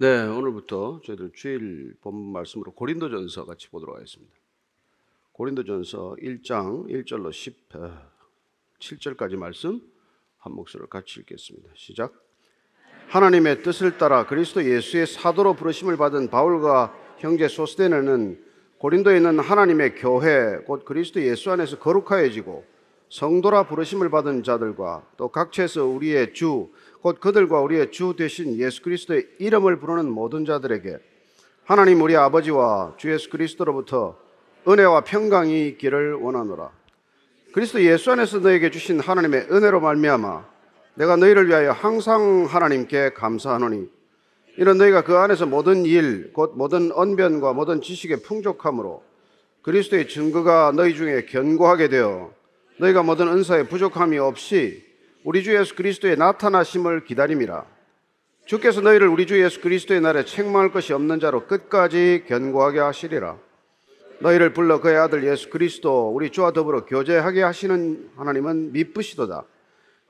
네, 오늘부터 저희들 주일 본 말씀으로 고린도전서 같이 보도록 하겠습니다. 고린도전서 1장 1절로 17절까지 말씀 한 목소리로 같이 읽겠습니다. 시작. 하나님의 뜻을 따라 그리스도 예수의 사도로 부르심을 받은 바울과 형제 소스데네는 고린도에 있는 하나님의 교회 곧 그리스도 예수 안에서 거룩하여지고 성도라 부르심을 받은 자들과 또 각처에서 우리의 주 곧 그들과 우리의 주 되신 예수 그리스도의 이름을 부르는 모든 자들에게 하나님 우리 아버지와 주 예수 그리스도로부터 은혜와 평강이 있기를 원하노라. 그리스도 예수 안에서 너에게 주신 하나님의 은혜로 말미암아 내가 너희를 위하여 항상 하나님께 감사하노니 이는 너희가 그 안에서 모든 일, 곧 모든 언변과 모든 지식의 풍족함으로 그리스도의 증거가 너희 중에 견고하게 되어 너희가 모든 은사에 부족함이 없이 우리 주 예수 그리스도의 나타나심을 기다림이라. 주께서 너희를 우리 주 예수 그리스도의 날에 책망할 것이 없는 자로 끝까지 견고하게 하시리라. 너희를 불러 그의 아들 예수 그리스도 우리 주와 더불어 교제하게 하시는 하나님은 미쁘시도다.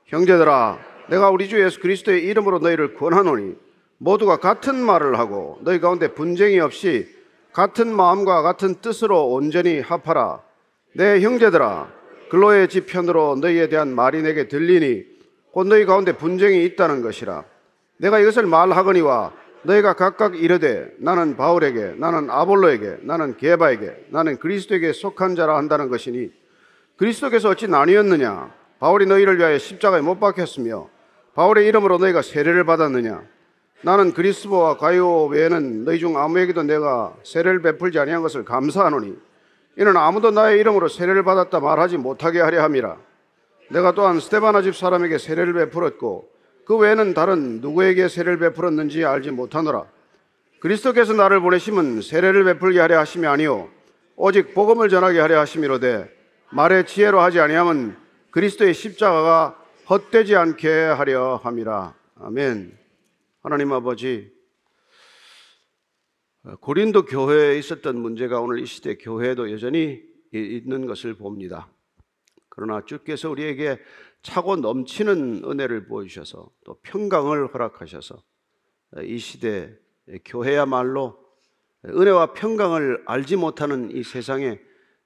형제들아, 내가 우리 주 예수 그리스도의 이름으로 너희를 권하노니 모두가 같은 말을 하고 너희 가운데 분쟁이 없이 같은 마음과 같은 뜻으로 온전히 합하라. 내 형제들아, 글로의 지편으로 너희에 대한 말이 내게 들리니 곧 너희 가운데 분쟁이 있다는 것이라. 내가 이것을 말하거니와 너희가 각각 이르되 나는 바울에게 나는 아볼로에게 나는 게바에게 나는 그리스도에게 속한 자라 한다는 것이니 그리스도께서 어찌 나뉘었느냐 바울이 너희를 위하여 십자가에 못 박혔으며 바울의 이름으로 너희가 세례를 받았느냐 나는 그리스도와 가요 외에는 너희 중 아무에게도 내가 세례를 베풀지 아니한 것을 감사하노니 이는 아무도 나의 이름으로 세례를 받았다 말하지 못하게 하려 함이라 내가 또한 스테바나 집 사람에게 세례를 베풀었고 그 외에는 다른 누구에게 세례를 베풀었는지 알지 못하노라. 그리스도께서 나를 보내심은 세례를 베풀게 하려 하심이 아니요 오직 복음을 전하게 하려 하심이로되 말의 지혜로 하지 아니함은 그리스도의 십자가가 헛되지 않게 하려 함이라. 아멘. 하나님 아버지 고린도 교회에 있었던 문제가 오늘 이 시대 교회에도 여전히 있는 것을 봅니다. 그러나 주께서 우리에게 차고 넘치는 은혜를 보여주셔서 또 평강을 허락하셔서 이 시대 교회야말로 은혜와 평강을 알지 못하는 이 세상에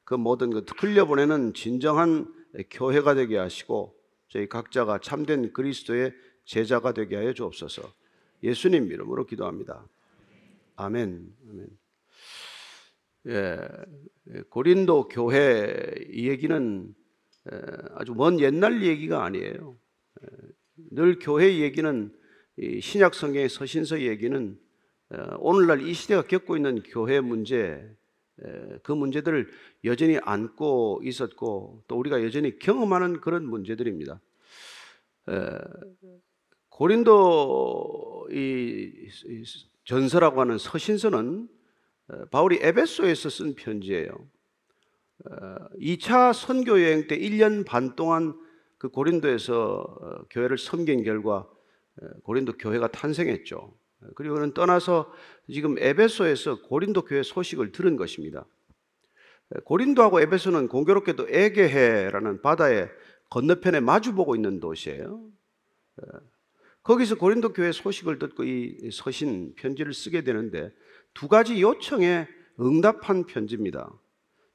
그 모든 것 흘려보내는 진정한 교회가 되게 하시고 저희 각자가 참된 그리스도의 제자가 되게 하여 주옵소서. 예수님 이름으로 기도합니다. 아멘. 아멘. 예, 고린도 교회 이 얘기는 아주 먼 옛날 얘기가 아니에요. 늘 교회 얘기는 신약 성경의 서신서 얘기는 오늘날 이 시대가 겪고 있는 교회 문제 그 문제들을 여전히 안고 있었고 또 우리가 여전히 경험하는 그런 문제들입니다. 고린도 이 전서라고 하는 서신서는 바울이 에베소에서 쓴 편지예요. 2차 어, 선교 여행 때 1년 반 동안 그 고린도에서 어, 교회를 섬긴 결과 어, 고린도 교회가 탄생했죠. 그리고 는 떠나서 지금 에베소에서 고린도 교회 소식을 들은 것입니다. 고린도하고 에베소는 공교롭게도 에게해라는 바다의 건너편에 마주보고 있는 도시예요. 거기서 고린도 교회 소식을 듣고 이 서신 편지를 쓰게 되는데 두 가지 요청에 응답한 편지입니다.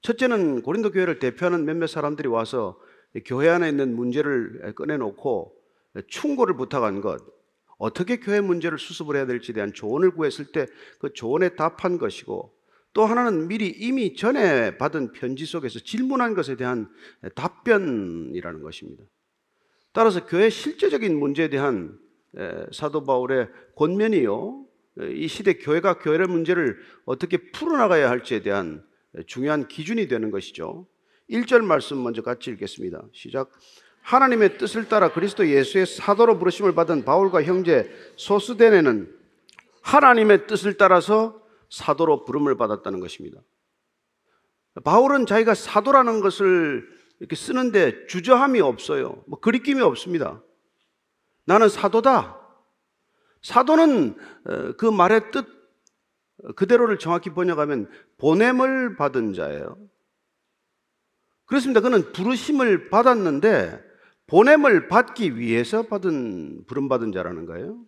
첫째는 고린도 교회를 대표하는 몇몇 사람들이 와서 교회 안에 있는 문제를 꺼내놓고 충고를 부탁한 것, 어떻게 교회 문제를 수습을 해야 될지에 대한 조언을 구했을 때 그 조언에 답한 것이고 또 하나는 미리 이미 전에 받은 편지 속에서 질문한 것에 대한 답변이라는 것입니다. 따라서 교회 실제적인 문제에 대한 사도 바울의 권면이요. 이 시대 교회가 교회의 문제를 어떻게 풀어나가야 할지에 대한 중요한 기준이 되는 것이죠. 1절 말씀 먼저 같이 읽겠습니다. 시작. 하나님의 뜻을 따라 그리스도 예수의 사도로 부르심을 받은 바울과 형제 소스데네는 하나님의 뜻을 따라서 사도로 부름을 받았다는 것입니다. 바울은 자기가 사도라는 것을 이렇게 쓰는데 주저함이 없어요. 뭐 그리낌이 없습니다. 나는 사도다. 사도는 어, 그 말의 뜻 그대로를 정확히 번역하면 보냄을 받은 자예요. 그렇습니다. 그는 부르심을 받았는데 보냄을 받기 위해서 받은 부름 받은 자라는 거예요.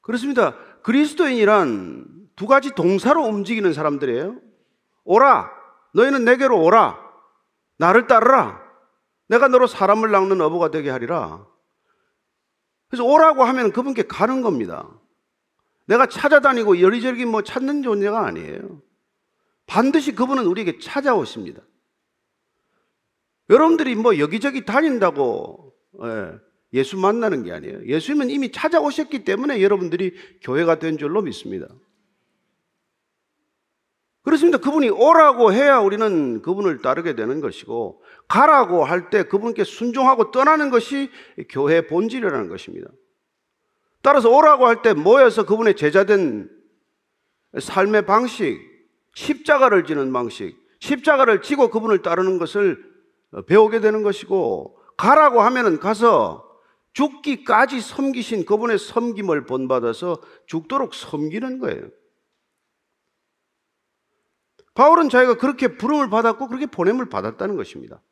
그렇습니다. 그리스도인이란 두 가지 동사로 움직이는 사람들이에요. 오라. 너희는 내게로 오라. 나를 따르라. 내가 너로 사람을 낚는 어부가 되게 하리라. 그래서 오라고 하면 그분께 가는 겁니다. 내가 찾아다니고 여리저리 뭐 찾는 존재가 아니에요. 반드시 그분은 우리에게 찾아오십니다. 여러분들이 뭐 여기저기 다닌다고 예, 수 만나는 게 아니에요. 예수님은 이미 찾아오셨기 때문에 여러분들이 교회가 된 줄로 믿습니다. 그렇습니다. 그분이 오라고 해야 우리는 그분을 따르게 되는 것이고 가라고 할 때 그분께 순종하고 떠나는 것이 교회 본질이라는 것입니다. 따라서 오라고 할 때 모여서 그분의 제자된 삶의 방식, 십자가를 지는 방식, 십자가를 지고 그분을 따르는 것을 배우게 되는 것이고 가라고 하면은 가서 죽기까지 섬기신 그분의 섬김을 본받아서 죽도록 섬기는 거예요. 바울은 자기가 그렇게 부름을 받았고 그렇게 보냄을 받았다는 것입니다.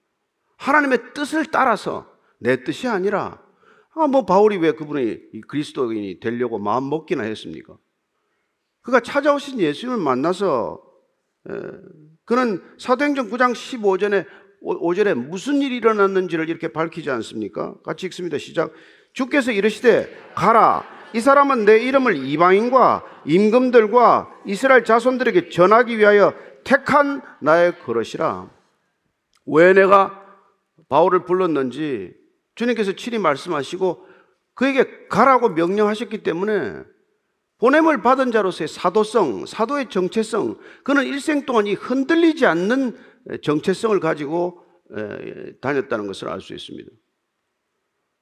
하나님의 뜻을 따라서 내 뜻이 아니라 아, 뭐 바울이 왜 그분이 그리스도인이 되려고 마음 먹기나 했습니까? 그가 찾아오신 예수님을 만나서 에, 그는 사도행전 9장 15절에 5절에 무슨 일이 일어났는지를 이렇게 밝히지 않습니까? 같이 읽습니다. 시작. 주께서 이르시되 가라 이 사람은 내 이름을 이방인과 임금들과 이스라엘 자손들에게 전하기 위하여 택한 나의 그릇이라. 왜 내가 바울을 불렀는지 주님께서 친히 말씀하시고 그에게 가라고 명령하셨기 때문에 보냄을 받은 자로서의 사도성, 사도의 정체성, 그는 일생 동안 이 흔들리지 않는 정체성을 가지고 다녔다는 것을 알 수 있습니다.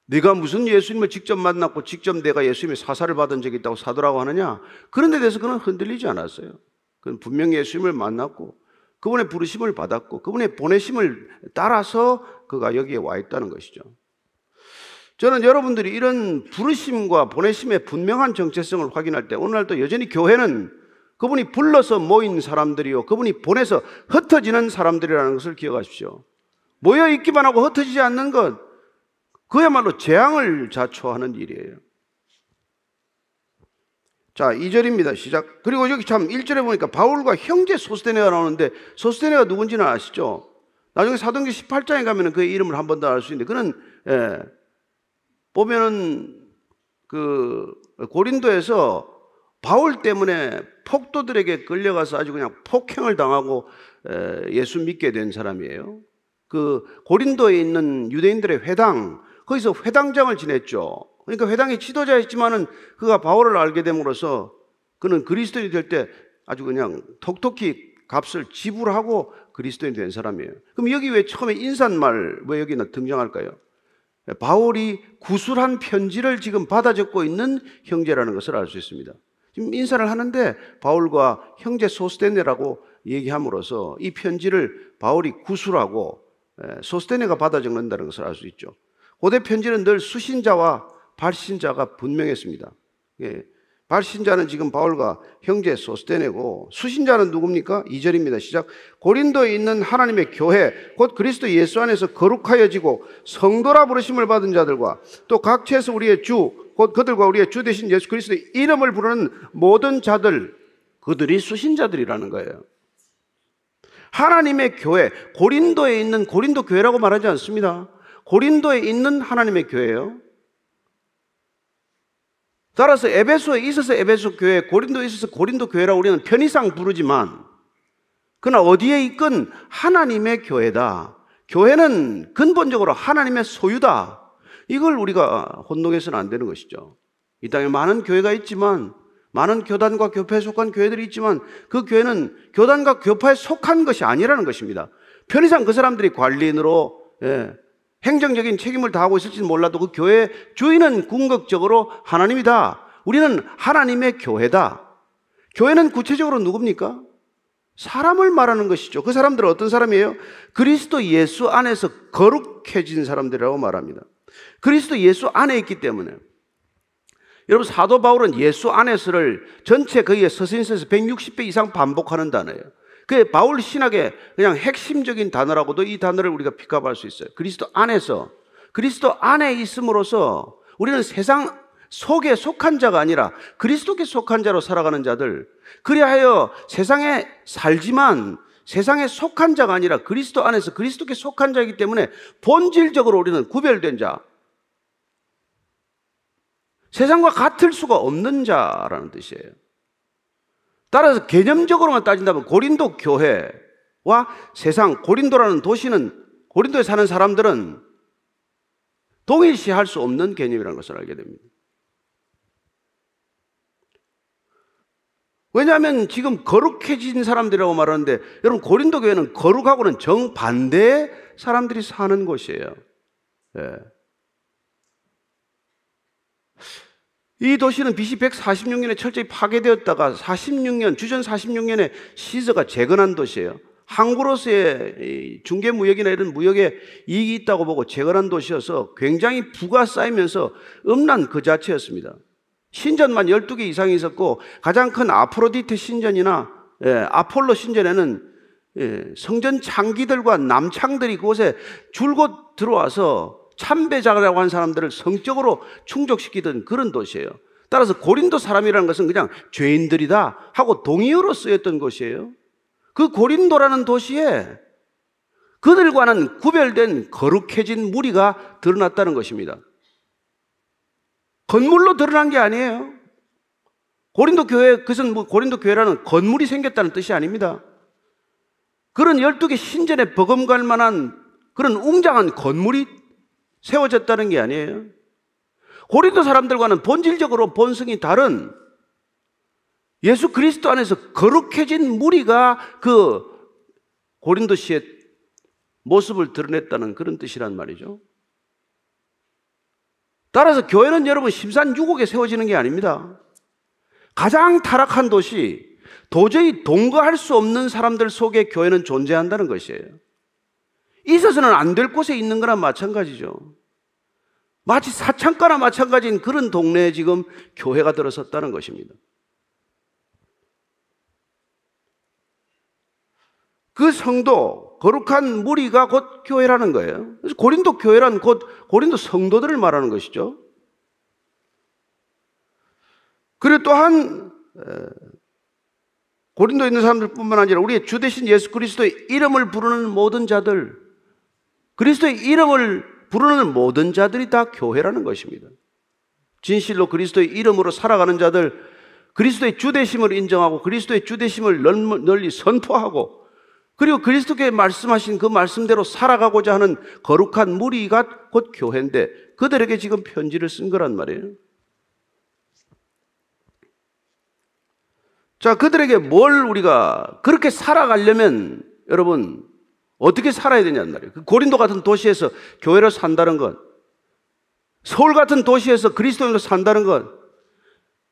네가 무슨 예수님을 직접 만났고 직접 내가 예수님의 사사를 받은 적이 있다고 사도라고 하느냐? 그런 데 대해서 그는 흔들리지 않았어요. 그는 분명히 예수님을 만났고 그분의 부르심을 받았고 그분의 보내심을 따라서 그가 여기에 와 있다는 것이죠. 저는 여러분들이 이런 부르심과 보내심의 분명한 정체성을 확인할 때 오늘날도 여전히 교회는 그분이 불러서 모인 사람들이요. 그분이 보내서 흩어지는 사람들이라는 것을 기억하십시오. 모여 있기만 하고 흩어지지 않는 것, 그야말로 재앙을 자초하는 일이에요. 자, 2절입니다. 시작. 그리고 여기 참 1절에 보니까 바울과 형제 소스테네가 나오는데 소스테네가 누군지는 아시죠? 나중에 사도행전 18장에 가면 그의 이름을 한 번 더 알 수 있는데 그는 예, 보면은 그 고린도에서 바울 때문에 폭도들에게 끌려가서 아주 그냥 폭행을 당하고 예수 믿게 된 사람이에요. 그 고린도에 있는 유대인들의 회당 거기서 회당장을 지냈죠. 그러니까 회당의 지도자였지만은 그가 바울을 알게 됨으로써 그는 그리스도인이 될 때 아주 그냥 톡톡히 값을 지불하고 그리스도인이 된 사람이에요. 그럼 여기 왜 처음에 인사말 왜 여기 등장할까요? 바울이 구술한 편지를 지금 받아 적고 있는 형제라는 것을 알 수 있습니다. 지금 인사를 하는데 바울과 형제 소스테네라고 얘기함으로써 이 편지를 바울이 구술하고 소스테네가 받아 적는다는 것을 알 수 있죠. 고대 편지는 늘 수신자와 발신자가 분명했습니다. 예. 발신자는 지금 바울과 형제 소스테네고 수신자는 누굽니까? 2절입니다. 시작. 고린도에 있는 하나님의 교회 곧 그리스도 예수 안에서 거룩하여지고 성도라 부르심을 받은 자들과 또 각처에서 우리의 주 곧 그들과 우리의 주 되신 예수 그리스도의 이름을 부르는 모든 자들 그들이 수신자들이라는 거예요. 하나님의 교회 고린도에 있는 고린도 교회라고 말하지 않습니다. 고린도에 있는 하나님의 교회예요. 따라서 에베소에 있어서 에베소 교회, 고린도에 있어서 고린도 교회라고 우리는 편의상 부르지만 그러나 어디에 있건 하나님의 교회다. 교회는 근본적으로 하나님의 소유다. 이걸 우리가 혼동해서는 안 되는 것이죠. 이 땅에 많은 교회가 있지만 많은 교단과 교파에 속한 교회들이 있지만 그 교회는 교단과 교파에 속한 것이 아니라는 것입니다. 편의상 그 사람들이 관리인으로 예, 행정적인 책임을 다하고 있을지는 몰라도 그 교회 주인은 궁극적으로 하나님이다. 우리는 하나님의 교회다. 교회는 구체적으로 누굽니까? 사람을 말하는 것이죠. 그 사람들은 어떤 사람이에요? 그리스도 예수 안에서 거룩해진 사람들이라고 말합니다. 그리스도 예수 안에 있기 때문에. 여러분, 사도 바울은 예수 안에서를 전체 거의 서신서에서 160배 이상 반복하는 단어예요. 그 바울 신학의 그냥 핵심적인 단어라고도 이 단어를 우리가 픽업할 수 있어요. 그리스도 안에서 그리스도 안에 있음으로써 우리는 세상 속에 속한 자가 아니라 그리스도께 속한 자로 살아가는 자들. 그리하여 세상에 살지만 세상에 속한 자가 아니라 그리스도 안에서 그리스도께 속한 자이기 때문에 본질적으로 우리는 구별된 자. 세상과 같을 수가 없는 자라는 뜻이에요. 따라서 개념적으로만 따진다면 고린도 교회와 세상, 고린도라는 도시는 고린도에 사는 사람들은 동일시할 수 없는 개념이라는 것을 알게 됩니다. 왜냐하면 지금 거룩해진 사람들이라고 말하는데 여러분 고린도 교회는 거룩하고는 정반대의 사람들이 사는 곳이에요. 예. 이 도시는 BC 146년에 철저히 파괴되었다가 46년, 주전 46년에 시저가 재건한 도시예요. 항구로서의 중개 무역이나 이런 무역에 이익이 있다고 보고 재건한 도시여서 굉장히 부가 쌓이면서 음란 그 자체였습니다. 신전만 12개 이상이 있었고 가장 큰 아프로디테 신전이나 예, 아폴로 신전에는 예, 성전 창기들과 남창들이 그곳에 줄곧 들어와서 참배자라고 하는 사람들을 성적으로 충족시키던 그런 도시예요. 따라서 고린도 사람이라는 것은 그냥 죄인들이다 하고 동의어로 쓰였던 곳이에요. 그 고린도라는 도시에 그들과는 구별된 거룩해진 무리가 드러났다는 것입니다. 건물로 드러난 게 아니에요. 고린도 교회, 그것은 뭐 고린도 교회라는 건물이 생겼다는 뜻이 아닙니다. 그런 12개 신전에 버금갈 만한 그런 웅장한 건물이 세워졌다는 게 아니에요. 고린도 사람들과는 본질적으로 본성이 다른 예수 그리스도 안에서 거룩해진 무리가 그 고린도 시의 모습을 드러냈다는 그런 뜻이란 말이죠. 따라서 교회는 여러분 심산유곡에 세워지는 게 아닙니다. 가장 타락한 도시, 도저히 동거할 수 없는 사람들 속에 교회는 존재한다는 것이에요. 있어서는 안 될 곳에 있는 거나 마찬가지죠. 마치 사창가나 마찬가지인 그런 동네에 지금 교회가 들어섰다는 것입니다. 그 성도, 거룩한 무리가 곧 교회라는 거예요. 그래서 고린도 교회란 곧 고린도 성도들을 말하는 것이죠. 그리고 또한 고린도에 있는 사람들뿐만 아니라 우리의 주 대신 예수 그리스도의 이름을 부르는 모든 자들, 그리스도의 이름을 부르는 모든 자들이 다 교회라는 것입니다. 진실로 그리스도의 이름으로 살아가는 자들, 그리스도의 주대심을 인정하고 그리스도의 주대심을 널리 선포하고 그리고 그리스도께 말씀하신 그 말씀대로 살아가고자 하는 거룩한 무리가 곧 교회인데 그들에게 지금 편지를 쓴 거란 말이에요. 자, 그들에게 뭘 우리가 그렇게 살아가려면 여러분 어떻게 살아야 되냐는 말이에요. 그 고린도 같은 도시에서 교회로 산다는 것, 서울 같은 도시에서 그리스도인으로 산다는 것,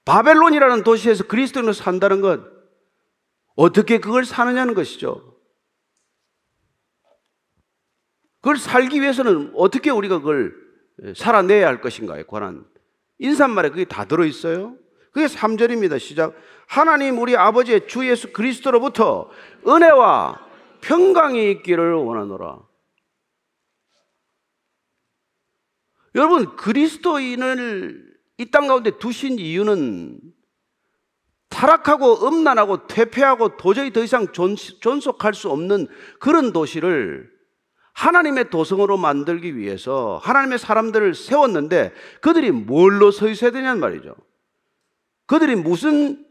바벨론이라는 도시에서 그리스도인으로 산다는 것, 어떻게 그걸 사느냐는 것이죠. 그걸 살기 위해서는 어떻게 우리가 그걸 살아내야 할 것인가에 관한 인사말에 그게 다 들어있어요. 그게 3절입니다. 시작. 하나님 우리 아버지의 주 예수 그리스도로부터 은혜와 평강이 있기를 원하노라. 여러분, 그리스도인을 이 땅 가운데 두신 이유는 타락하고 음란하고 퇴폐하고 도저히 더 이상 존속할 수 없는 그런 도시를 하나님의 도성으로 만들기 위해서 하나님의 사람들을 세웠는데 그들이 뭘로 서 있어야 되냐는 말이죠. 그들이 무슨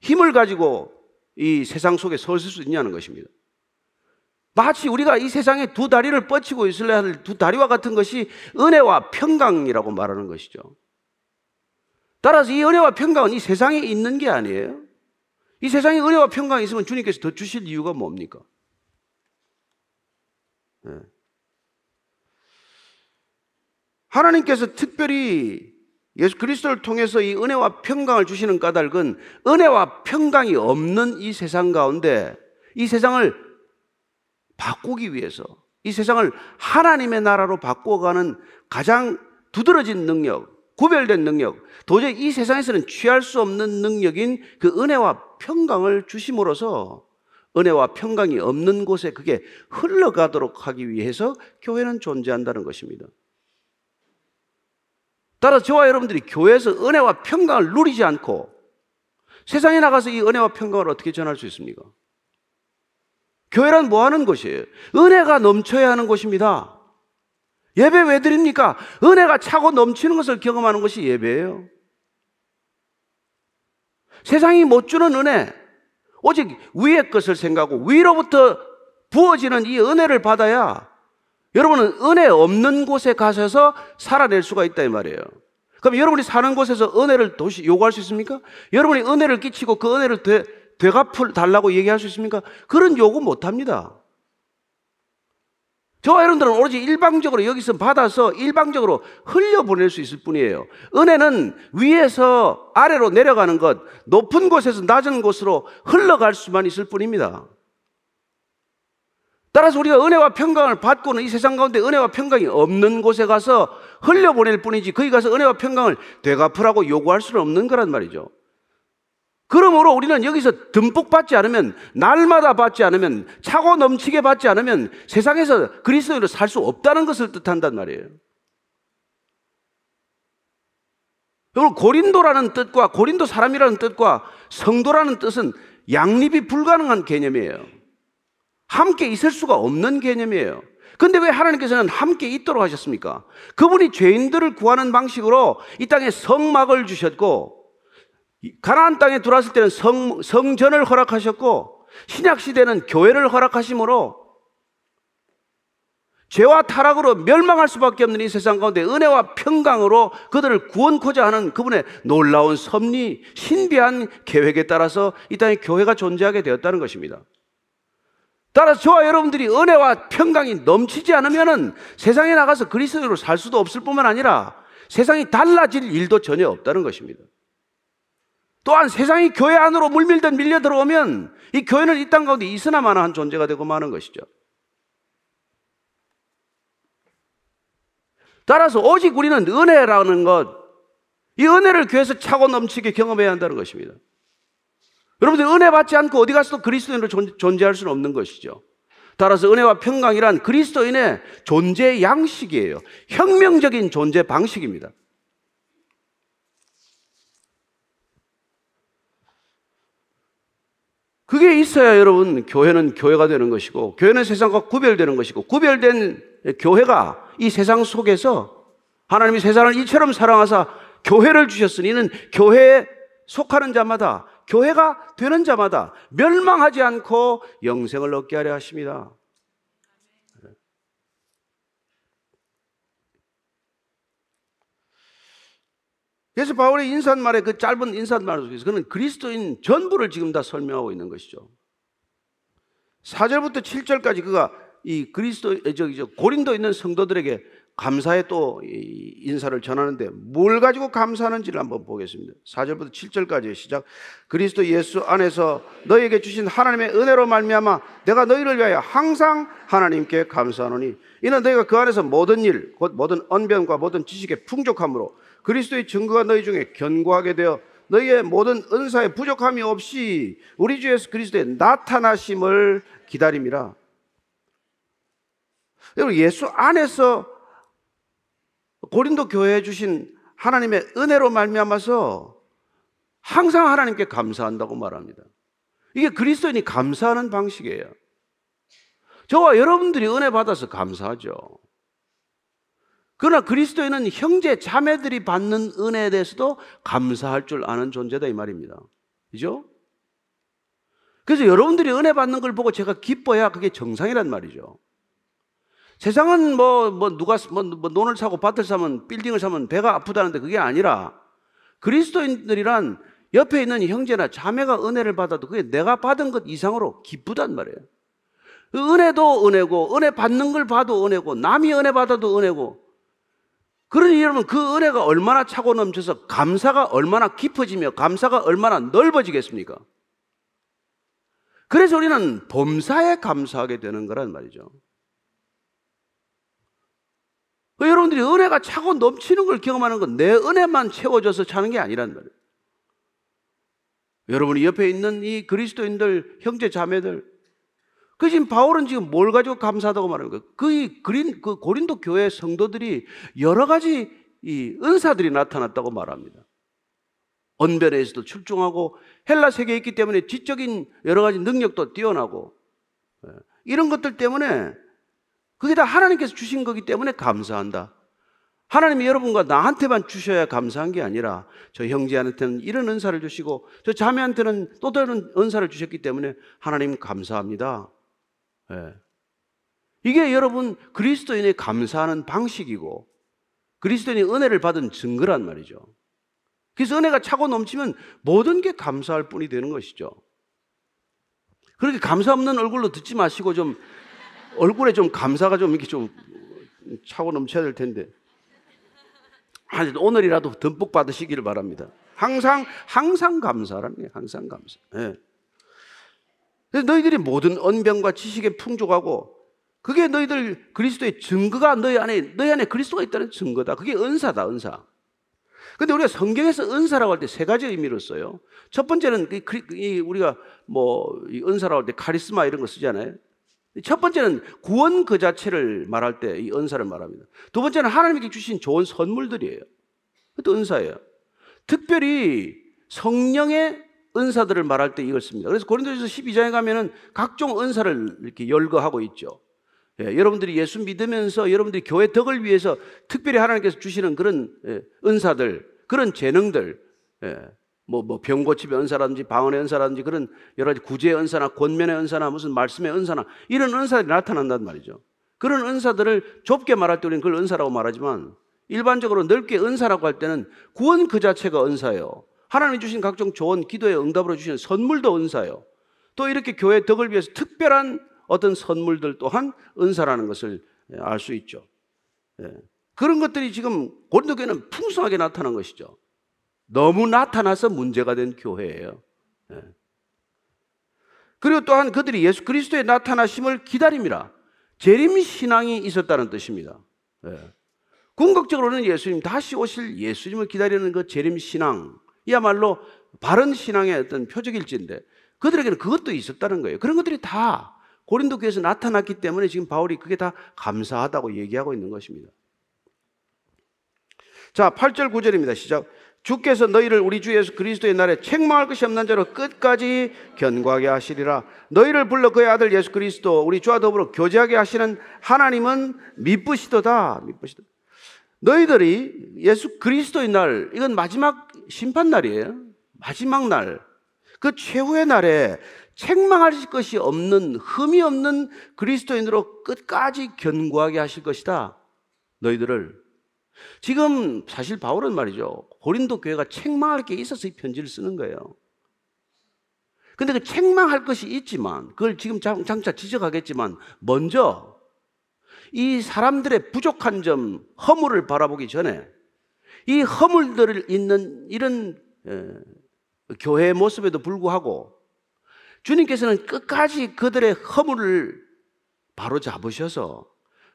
힘을 가지고 이 세상 속에 서 있을 수 있냐는 것입니다. 마치 우리가 이 세상에 두 다리를 뻗치고 있을래 할두 다리와 같은 것이 은혜와 평강이라고 말하는 것이죠. 따라서 이 은혜와 평강은 이 세상에 있는 게 아니에요. 이 세상에 은혜와 평강이 있으면 주님께서 더 주실 이유가 뭡니까? 네. 하나님께서 특별히 예수 그리스도를 통해서 이 은혜와 평강을 주시는 까닭은 은혜와 평강이 없는 이 세상 가운데 이 세상을 바꾸기 위해서 이 세상을 하나님의 나라로 바꿔가는 가장 두드러진 능력, 구별된 능력, 도저히 이 세상에서는 취할 수 없는 능력인 그 은혜와 평강을 주심으로써 은혜와 평강이 없는 곳에 그게 흘러가도록 하기 위해서 교회는 존재한다는 것입니다. 따라 저와 여러분들이 교회에서 은혜와 평강을 누리지 않고 세상에 나가서 이 은혜와 평강을 어떻게 전할 수 있습니까? 교회란 뭐 하는 곳이에요? 은혜가 넘쳐야 하는 곳입니다. 예배 왜 드립니까? 은혜가 차고 넘치는 것을 경험하는 것이 예배예요. 세상이 못 주는 은혜, 오직 위의 것을 생각하고 위로부터 부어지는 이 은혜를 받아야 여러분은 은혜 없는 곳에 가셔서 살아낼 수가 있다 이 말이에요. 그럼 여러분이 사는 곳에서 은혜를 도시 요구할 수 있습니까? 여러분이 은혜를 끼치고 그 은혜를 되, 되갚을 달라고 얘기할 수 있습니까? 그런 요구 못 합니다. 저와 여러분들은 오로지 일방적으로 여기서 받아서 일방적으로 흘려보낼 수 있을 뿐이에요. 은혜는 위에서 아래로 내려가는 것, 높은 곳에서 낮은 곳으로 흘러갈 수만 있을 뿐입니다. 따라서 우리가 은혜와 평강을 받고는 이 세상 가운데 은혜와 평강이 없는 곳에 가서 흘려보낼 뿐이지 거기 가서 은혜와 평강을 되갚으라고 요구할 수는 없는 거란 말이죠. 그러므로 우리는 여기서 듬뿍 받지 않으면 날마다 받지 않으면 차고 넘치게 받지 않으면 세상에서 그리스도인으로 살 수 없다는 것을 뜻한단 말이에요. 여러분 고린도라는 뜻과 고린도 사람이라는 뜻과 성도라는 뜻은 양립이 불가능한 개념이에요. 함께 있을 수가 없는 개념이에요. 근데 왜 하나님께서는 함께 있도록 하셨습니까? 그분이 죄인들을 구하는 방식으로 이 땅에 성막을 주셨고 가나안 땅에 들어왔을 때는 성, 성전을 허락하셨고 신약 시대는 교회를 허락하심으로 죄와 타락으로 멸망할 수밖에 없는 이 세상 가운데 은혜와 평강으로 그들을 구원코자 하는 그분의 놀라운 섭리, 신비한 계획에 따라서 이 땅에 교회가 존재하게 되었다는 것입니다. 따라서 저와 여러분들이 은혜와 평강이 넘치지 않으면 세상에 나가서 그리스도로 살 수도 없을 뿐만 아니라 세상이 달라질 일도 전혀 없다는 것입니다. 또한 세상이 교회 안으로 물밀듯 밀려 들어오면 이 교회는 이 땅 가운데 있으나마나한 존재가 되고 마는 것이죠. 따라서 오직 우리는 은혜라는 것, 이 은혜를 교회에서 차고 넘치게 경험해야 한다는 것입니다. 여러분들 은혜 받지 않고 어디 가서도 그리스도인으로 존재할 수는 없는 것이죠. 따라서 은혜와 평강이란 그리스도인의 존재 양식이에요. 혁명적인 존재 방식입니다. 그게 있어야 여러분 교회는 교회가 되는 것이고 교회는 세상과 구별되는 것이고 구별된 교회가 이 세상 속에서 하나님이 세상을 이처럼 사랑하사 교회를 주셨으니 이는 교회에 속하는 자마다 교회가 되는 자마다 멸망하지 않고 영생을 얻게 하려 하십니다. 그래서 바울의 인사말에 그 짧은 인사말 속에서 그는 그리스도인 전부를 지금 다 설명하고 있는 것이죠. 4절부터 7절까지 그가 이 그리스도 저기 저 고린도 있는 성도들에게 감사의 또 인사를 전하는데 뭘 가지고 감사하는지를 한번 보겠습니다. 4절부터 7절까지 시작. 그리스도 예수 안에서 너에게 주신 하나님의 은혜로 말미암아 내가 너희를 위하여 항상 하나님께 감사하노니 이는 너희가 그 안에서 모든 일 곧 모든 언변과 모든 지식의 풍족함으로 그리스도의 증거가 너희 중에 견고하게 되어 너희의 모든 은사에 부족함이 없이 우리 주 예수 그리스도의 나타나심을 기다림이라. 여러분 예수 안에서 고린도 교회에 주신 하나님의 은혜로 말미암아서 항상 하나님께 감사한다고 말합니다. 이게 그리스도인이 감사하는 방식이에요. 저와 여러분들이 은혜 받아서 감사하죠. 그러나 그리스도인은 형제 자매들이 받는 은혜에 대해서도 감사할 줄 아는 존재다 이 말입니다. 그죠? 그래서 여러분들이 은혜 받는 걸 보고 제가 기뻐야 그게 정상이란 말이죠. 세상은 뭐, 뭐, 누가, 뭐, 뭐, 논을 사고 밭을 사면, 빌딩을 사면 배가 아프다는데 그게 아니라 그리스도인들이란 옆에 있는 형제나 자매가 은혜를 받아도 그게 내가 받은 것 이상으로 기쁘단 말이에요. 그 은혜도 은혜고, 은혜 받는 걸 봐도 은혜고, 남이 은혜 받아도 은혜고, 그러니 여러분 그 은혜가 얼마나 차고 넘쳐서 감사가 얼마나 깊어지며 감사가 얼마나 넓어지겠습니까? 그래서 우리는 범사에 감사하게 되는 거란 말이죠. 그 여러분들이 은혜가 차고 넘치는 걸 경험하는 건 내 은혜만 채워져서 차는 게 아니란 말이에요. 여러분이 옆에 있는 이 그리스도인들, 형제 자매들, 그 지금 바울은 지금 뭘 가지고 감사하다고 말하는 거예요? 그 그린 그 고린도 교회 성도들이 여러 가지 이 은사들이 나타났다고 말합니다. 언변에서도 출중하고 헬라 세계에 있기 때문에 지적인 여러 가지 능력도 뛰어나고 예, 이런 것들 때문에 그게 다 하나님께서 주신 거기 때문에 감사한다. 하나님이 여러분과 나한테만 주셔야 감사한 게 아니라 저 형제한테는 이런 은사를 주시고 저 자매한테는 또 다른 은사를 주셨기 때문에 하나님 감사합니다. 예. 이게 여러분 그리스도인의 감사하는 방식이고 그리스도인이 은혜를 받은 증거란 말이죠. 그래서 은혜가 차고 넘치면 모든 게 감사할 뿐이 되는 것이죠. 그렇게 감사 없는 얼굴로 듣지 마시고 좀 얼굴에 좀 감사가 좀 이렇게 좀 차고 넘쳐야 될 텐데. 오늘이라도 듬뿍 받으시기를 바랍니다. 항상 항상 감사라는 게 항상 감사. 예. 너희들이 모든 언변과 지식에 풍족하고 그게 너희들 그리스도의 증거가 너희 안에 너희 안에 그리스도가 있다는 증거다. 그게 은사다, 은사. 근데 우리가 성경에서 은사라고 할 때 세 가지 의미로 써요. 첫 번째는 우리가 뭐 은사라고 할 때 카리스마 이런 거 쓰잖아요. 첫 번째는 구원 그 자체를 말할 때 이 은사를 말합니다. 두 번째는 하나님께 주신 좋은 선물들이에요. 그것도 은사예요. 특별히 성령의 은사들을 말할 때 이걸 씁니다. 그래서 고린도전서 12장에 가면은 각종 은사를 이렇게 열거하고 있죠. 예, 여러분들이 예수 믿으면서 여러분들이 교회 덕을 위해서 특별히 하나님께서 주시는 그런 예, 은사들, 그런 재능들, 예, 뭐, 뭐, 병고침의 은사라든지 방언의 은사라든지 그런 여러 가지 구제의 은사나 권면의 은사나 무슨 말씀의 은사나 이런 은사들이 나타난단 말이죠. 그런 은사들을 좁게 말할 때 우리는 그걸 은사라고 말하지만 일반적으로 넓게 은사라고 할 때는 구원 그 자체가 은사예요. 하나님이 주신 각종 좋은 기도의 응답으로 주신 선물도 은사예요. 또 이렇게 교회 덕을 위해서 특별한 어떤 선물들 또한 은사라는 것을 알 수 있죠. 예. 그런 것들이 지금 고린도 교회는 풍성하게 나타난 것이죠. 너무 나타나서 문제가 된 교회예요. 예. 그리고 또한 그들이 예수 그리스도의 나타나심을 기다립니다. 재림 신앙이 있었다는 뜻입니다. 예. 궁극적으로는 예수님 다시 오실 예수님을 기다리는 그 재림 신앙 이야말로 바른 신앙의 어떤 표적일지인데 그들에게는 그것도 있었다는 거예요. 그런 것들이 다 고린도 교회에서 나타났기 때문에 지금 바울이 그게 다 감사하다고 얘기하고 있는 것입니다. 자, 8절 9절입니다. 시작. 주께서 너희를 우리 주 예수 그리스도의 날에 책망할 것이 없는 자로 끝까지 견고하게 하시리라. 너희를 불러 그의 아들 예수 그리스도 우리 주와 더불어 교제하게 하시는 하나님은 미쁘시도다. 미쁘시도. 너희들이 예수 그리스도의 날 이건 마지막 심판 날이에요. 마지막 날. 그 최후의 날에 책망할 것이 없는 흠이 없는 그리스도인으로 끝까지 견고하게 하실 것이다. 너희들을 지금 사실 바울은 말이죠. 고린도 교회가 책망할 게 있어서 이 편지를 쓰는 거예요. 근데 그 책망할 것이 있지만 그걸 지금 장차 지적하겠지만 먼저 이 사람들의 부족한 점, 허물을 바라보기 전에 이 허물들을 있는 이런 교회의 모습에도 불구하고 주님께서는 끝까지 그들의 허물을 바로 잡으셔서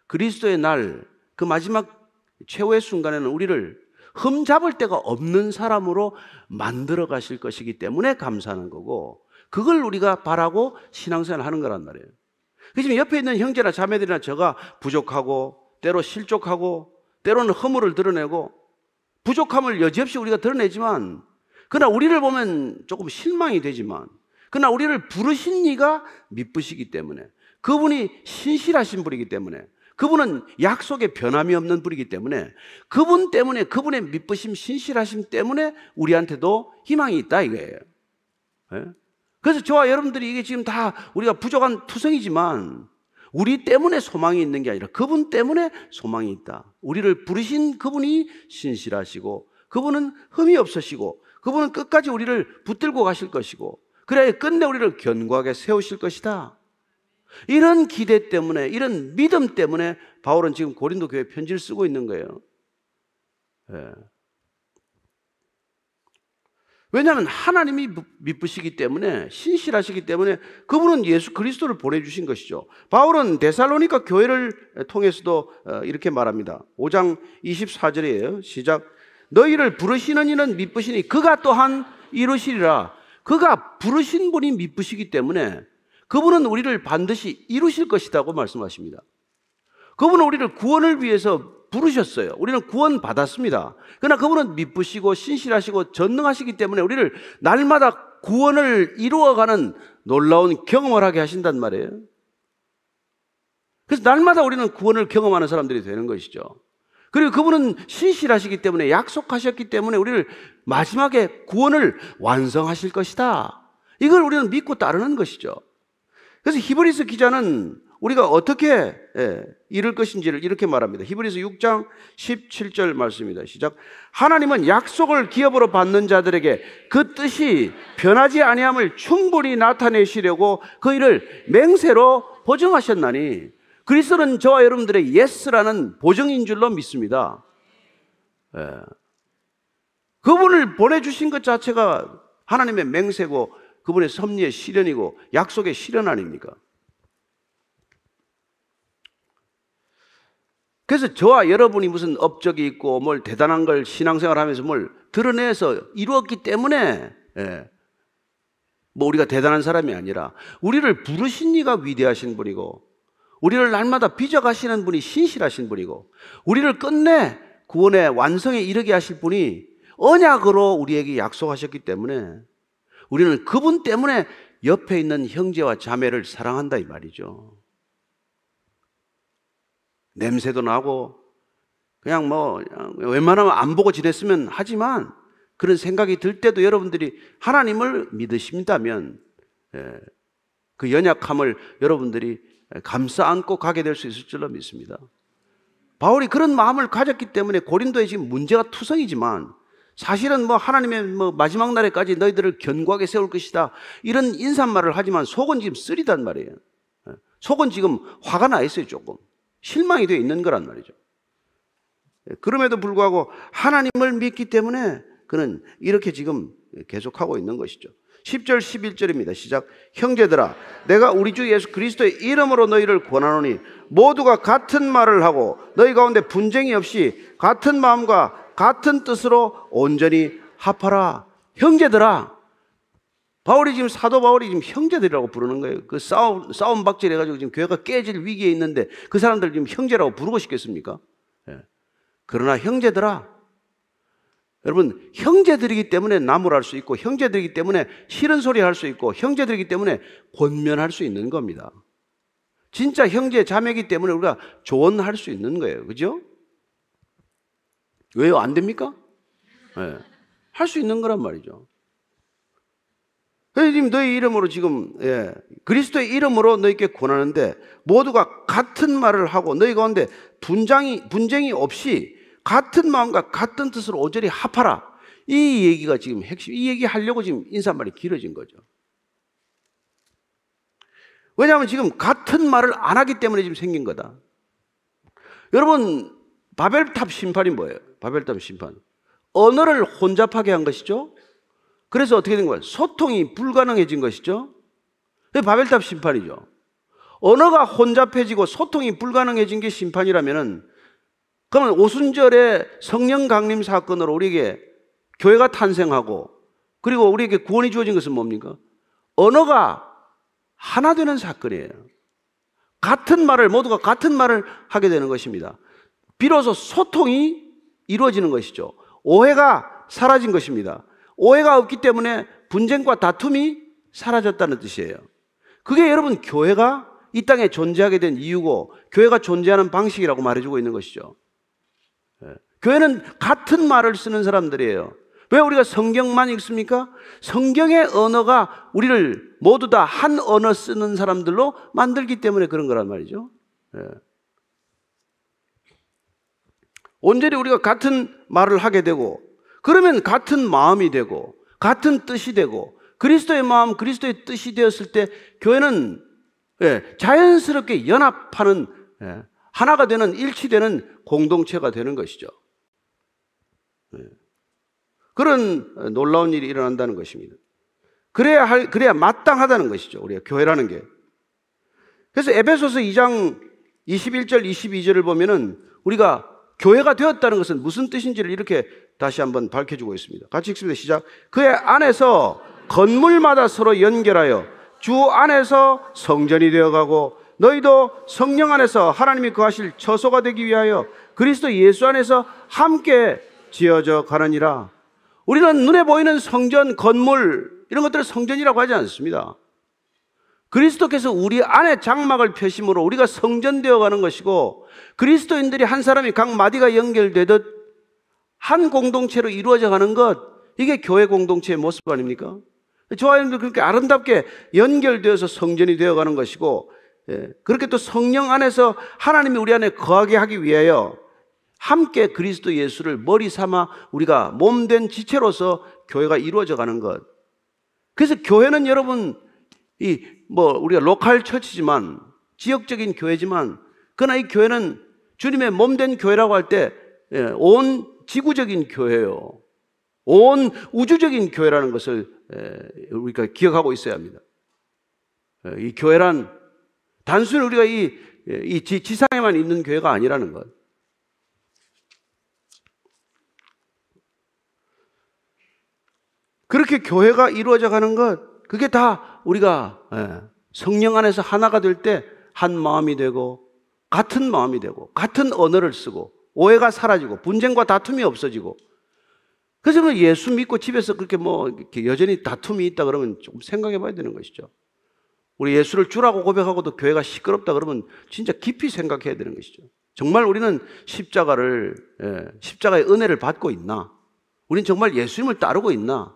그리스도의 날, 그 마지막 최후의 순간에는 우리를 흠 잡을 데가 없는 사람으로 만들어 가실 것이기 때문에 감사하는 거고, 그걸 우리가 바라고 신앙생활 하는 거란 말이에요. 그 지금 옆에 있는 형제나 자매들이나 저가 부족하고, 때로 실족하고, 때로는 허물을 드러내고, 부족함을 여지없이 우리가 드러내지만, 그러나 우리를 보면 조금 실망이 되지만, 그러나 우리를 부르신 이가 미쁘시기 때문에 그분이 신실하신 분이기 때문에 그분은 약속에 변함이 없는 분이기 때문에 그분 때문에 그분의 미쁘심 신실하심 때문에 우리한테도 희망이 있다 이거예요. 네? 그래서 저와 여러분들이 이게 지금 다 우리가 부족한 투성이지만 우리 때문에 소망이 있는 게 아니라 그분 때문에 소망이 있다. 우리를 부르신 그분이 신실하시고 그분은 흠이 없으시고 그분은 끝까지 우리를 붙들고 가실 것이고 그래야 끝내 우리를 견고하게 세우실 것이다. 이런 기대 때문에, 이런 믿음 때문에 바울은 지금 고린도 교회 편지를 쓰고 있는 거예요. 예. 왜냐하면 하나님이 미쁘시기 때문에 신실하시기 때문에 그분은 예수 그리스도를 보내주신 것이죠. 바울은 데살로니카 교회를 통해서도 어, 이렇게 말합니다. 5장 24절이에요. 시작. 너희를 부르시는 이는 미쁘시니 그가 또한 이루시리라. 그가 부르신 분이 미쁘시기 때문에 그분은 우리를 반드시 이루실 것이라고 말씀하십니다. 그분은 우리를 구원을 위해서 부르셨어요. 우리는 구원 받았습니다. 그러나 그분은 미쁘시고 신실하시고 전능하시기 때문에 우리를 날마다 구원을 이루어가는 놀라운 경험을 하게 하신단 말이에요. 그래서 날마다 우리는 구원을 경험하는 사람들이 되는 것이죠. 그리고 그분은 신실하시기 때문에 약속하셨기 때문에 우리를 마지막에 구원을 완성하실 것이다. 이걸 우리는 믿고 따르는 것이죠. 그래서 히브리스 기자는 우리가 어떻게 예, 이룰 것인지를 이렇게 말합니다. 히브리서 6장 17절 말씀입니다. 시작. 하나님은 약속을 기업으로 받는 자들에게 그 뜻이 변하지 아니함을 충분히 나타내시려고 그 일을 맹세로 보증하셨나니 그리스도는 저와 여러분들의 yes라는 보증인 줄로 믿습니다. 예. 그분을 보내주신 것 자체가 하나님의 맹세고 그분의 섭리의 실현이고 약속의 실현 아닙니까? 그래서 저와 여러분이 무슨 업적이 있고 뭘 대단한 걸 신앙생활 하면서 뭘 드러내서 이루었기 때문에 예. 뭐 우리가 대단한 사람이 아니라 우리를 부르신 이가 위대하신 분이고 우리를 날마다 빚어가시는 분이 신실하신 분이고 우리를 끝내 구원의 완성에 이르게 하실 분이 언약으로 우리에게 약속하셨기 때문에 우리는 그분 때문에 옆에 있는 형제와 자매를 사랑한다 이 말이죠. 냄새도 나고 그냥 뭐 웬만하면 안 보고 지냈으면 하지만 그런 생각이 들 때도 여러분들이 하나님을 믿으신다면 예, 그 연약함을 여러분들이 감싸 안고 가게 될 수 있을 줄로 믿습니다. 바울이 그런 마음을 가졌기 때문에 고린도에 지금 문제가 투성이지만 사실은 뭐 하나님의 뭐 마지막 날에까지 너희들을 견고하게 세울 것이다. 이런 인사말을 하지만 속은 지금 쓰리단 말이에요. 예, 속은 지금 화가 나 있어요, 조금. 실망이 되어 있는 거란 말이죠. 예, 그럼에도 불구하고 하나님을 믿기 때문에 그는 이렇게 지금 계속하고 있는 것이죠. 10절 11절입니다. 시작. 형제들아 내가 우리 주 예수 그리스도의 이름으로 너희를 권하노니 모두가 같은 말을 하고 너희 가운데 분쟁이 없이 같은 마음과 같은 뜻으로 온전히 합하라. 형제들아 바울이 지금 사도 바울이 지금 형제들이라고 부르는 거예요. 그 싸움 싸움 박질 해가지고 지금 교회가 깨질 위기에 있는데 그 사람들 지금 형제라고 부르고 싶겠습니까? 예. 그러나 형제들아, 여러분 형제들이기 때문에 나무랄 수 있고 형제들이기 때문에 싫은 소리 할 수 있고 형제들이기 때문에 권면할 수 있는 겁니다. 진짜 형제 자매기 때문에 우리가 조언할 수 있는 거예요, 그죠? 왜요? 안 됩니까? 예. 할 수 있는 거란 말이죠. 지금 너희 이름으로 지금 예, 그리스도의 이름으로 너희께 권하는데 모두가 같은 말을 하고 너희 가운데 분장이 분쟁이 없이 같은 마음과 같은 뜻으로 오절히 합하라. 이 얘기가 지금 핵심. 이 얘기 하려고 지금 인사말이 길어진 거죠. 왜냐하면 지금 같은 말을 안 하기 때문에 지금 생긴 거다. 여러분 바벨탑 심판이 뭐예요? 바벨탑 심판. 언어를 혼잡하게 한 것이죠. 그래서 어떻게 된 거예요? 소통이 불가능해진 것이죠. 바벨탑 심판이죠. 언어가 혼잡해지고 소통이 불가능해진 게 심판이라면은 그러면 오순절에 성령 강림 사건으로 우리에게 교회가 탄생하고 그리고 우리에게 구원이 주어진 것은 뭡니까? 언어가 하나 되는 사건이에요. 같은 말을 모두가 같은 말을 하게 되는 것입니다. 비로소 소통이 이루어지는 것이죠. 오해가 사라진 것입니다. 오해가 없기 때문에 분쟁과 다툼이 사라졌다는 뜻이에요. 그게 여러분 교회가 이 땅에 존재하게 된 이유고 교회가 존재하는 방식이라고 말해주고 있는 것이죠. 예. 교회는 같은 말을 쓰는 사람들이에요. 왜 우리가 성경만 읽습니까? 성경의 언어가 우리를 모두 다 한 언어 쓰는 사람들로 만들기 때문에 그런 거란 말이죠. 예. 온전히 우리가 같은 말을 하게 되고 그러면 같은 마음이 되고 같은 뜻이 되고 그리스도의 마음, 그리스도의 뜻이 되었을 때 교회는 예, 자연스럽게 연합하는 예, 하나가 되는 일치되는 공동체가 되는 것이죠. 예. 그런 놀라운 일이 일어난다는 것입니다. 그래야 할, 그래야 마땅하다는 것이죠. 우리가 교회라는 게. 그래서 에베소서 2장 21절, 22절을 보면은 우리가 교회가 되었다는 것은 무슨 뜻인지를 이렇게 다시 한번 밝혀주고 있습니다. 같이 읽습니다. 시작. 그의 안에서 건물마다 서로 연결하여 주 안에서 성전이 되어가고 너희도 성령 안에서 하나님이 거하실 처소가 되기 위하여 그리스도 예수 안에서 함께 지어져 가느니라. 우리는 눈에 보이는 성전, 건물, 이런 것들을 성전이라고 하지 않습니다. 그리스도께서 우리 안에 장막을 펴심으로 우리가 성전되어 가는 것이고 그리스도인들이 한 사람이 각 마디가 연결되듯 한 공동체로 이루어져 가는 것 이게 교회 공동체의 모습 아닙니까? 저와 여러분들 그렇게 아름답게 연결되어서 성전이 되어 가는 것이고 예, 그렇게 또 성령 안에서 하나님이 우리 안에 거하게 하기 위하여 함께 그리스도 예수를 머리 삼아 우리가 몸된 지체로서 교회가 이루어져 가는 것. 그래서 교회는 여러분 이 뭐 우리가 로컬 처치지만 지역적인 교회지만 그러나 이 교회는 주님의 몸된 교회라고 할 때온 예, 지구적인 교회요. 온 우주적인 교회라는 것을 우리가 기억하고 있어야 합니다. 이 교회란 단순히 우리가 이, 이 지상에만 있는 교회가 아니라는 것. 그렇게 교회가 이루어져 가는 것, 그게 다 우리가 성령 안에서 하나가 될 때 한 마음이 되고, 같은 마음이 되고, 같은 언어를 쓰고, 오해가 사라지고, 분쟁과 다툼이 없어지고, 그래서 그 예수 믿고 집에서 그렇게 뭐 여전히 다툼이 있다 그러면 좀 생각해 봐야 되는 것이죠. 우리 예수를 주라고 고백하고도 교회가 시끄럽다 그러면 진짜 깊이 생각해야 되는 것이죠. 정말 우리는 십자가를, 예, 십자가의 은혜를 받고 있나? 우리는 정말 예수님을 따르고 있나?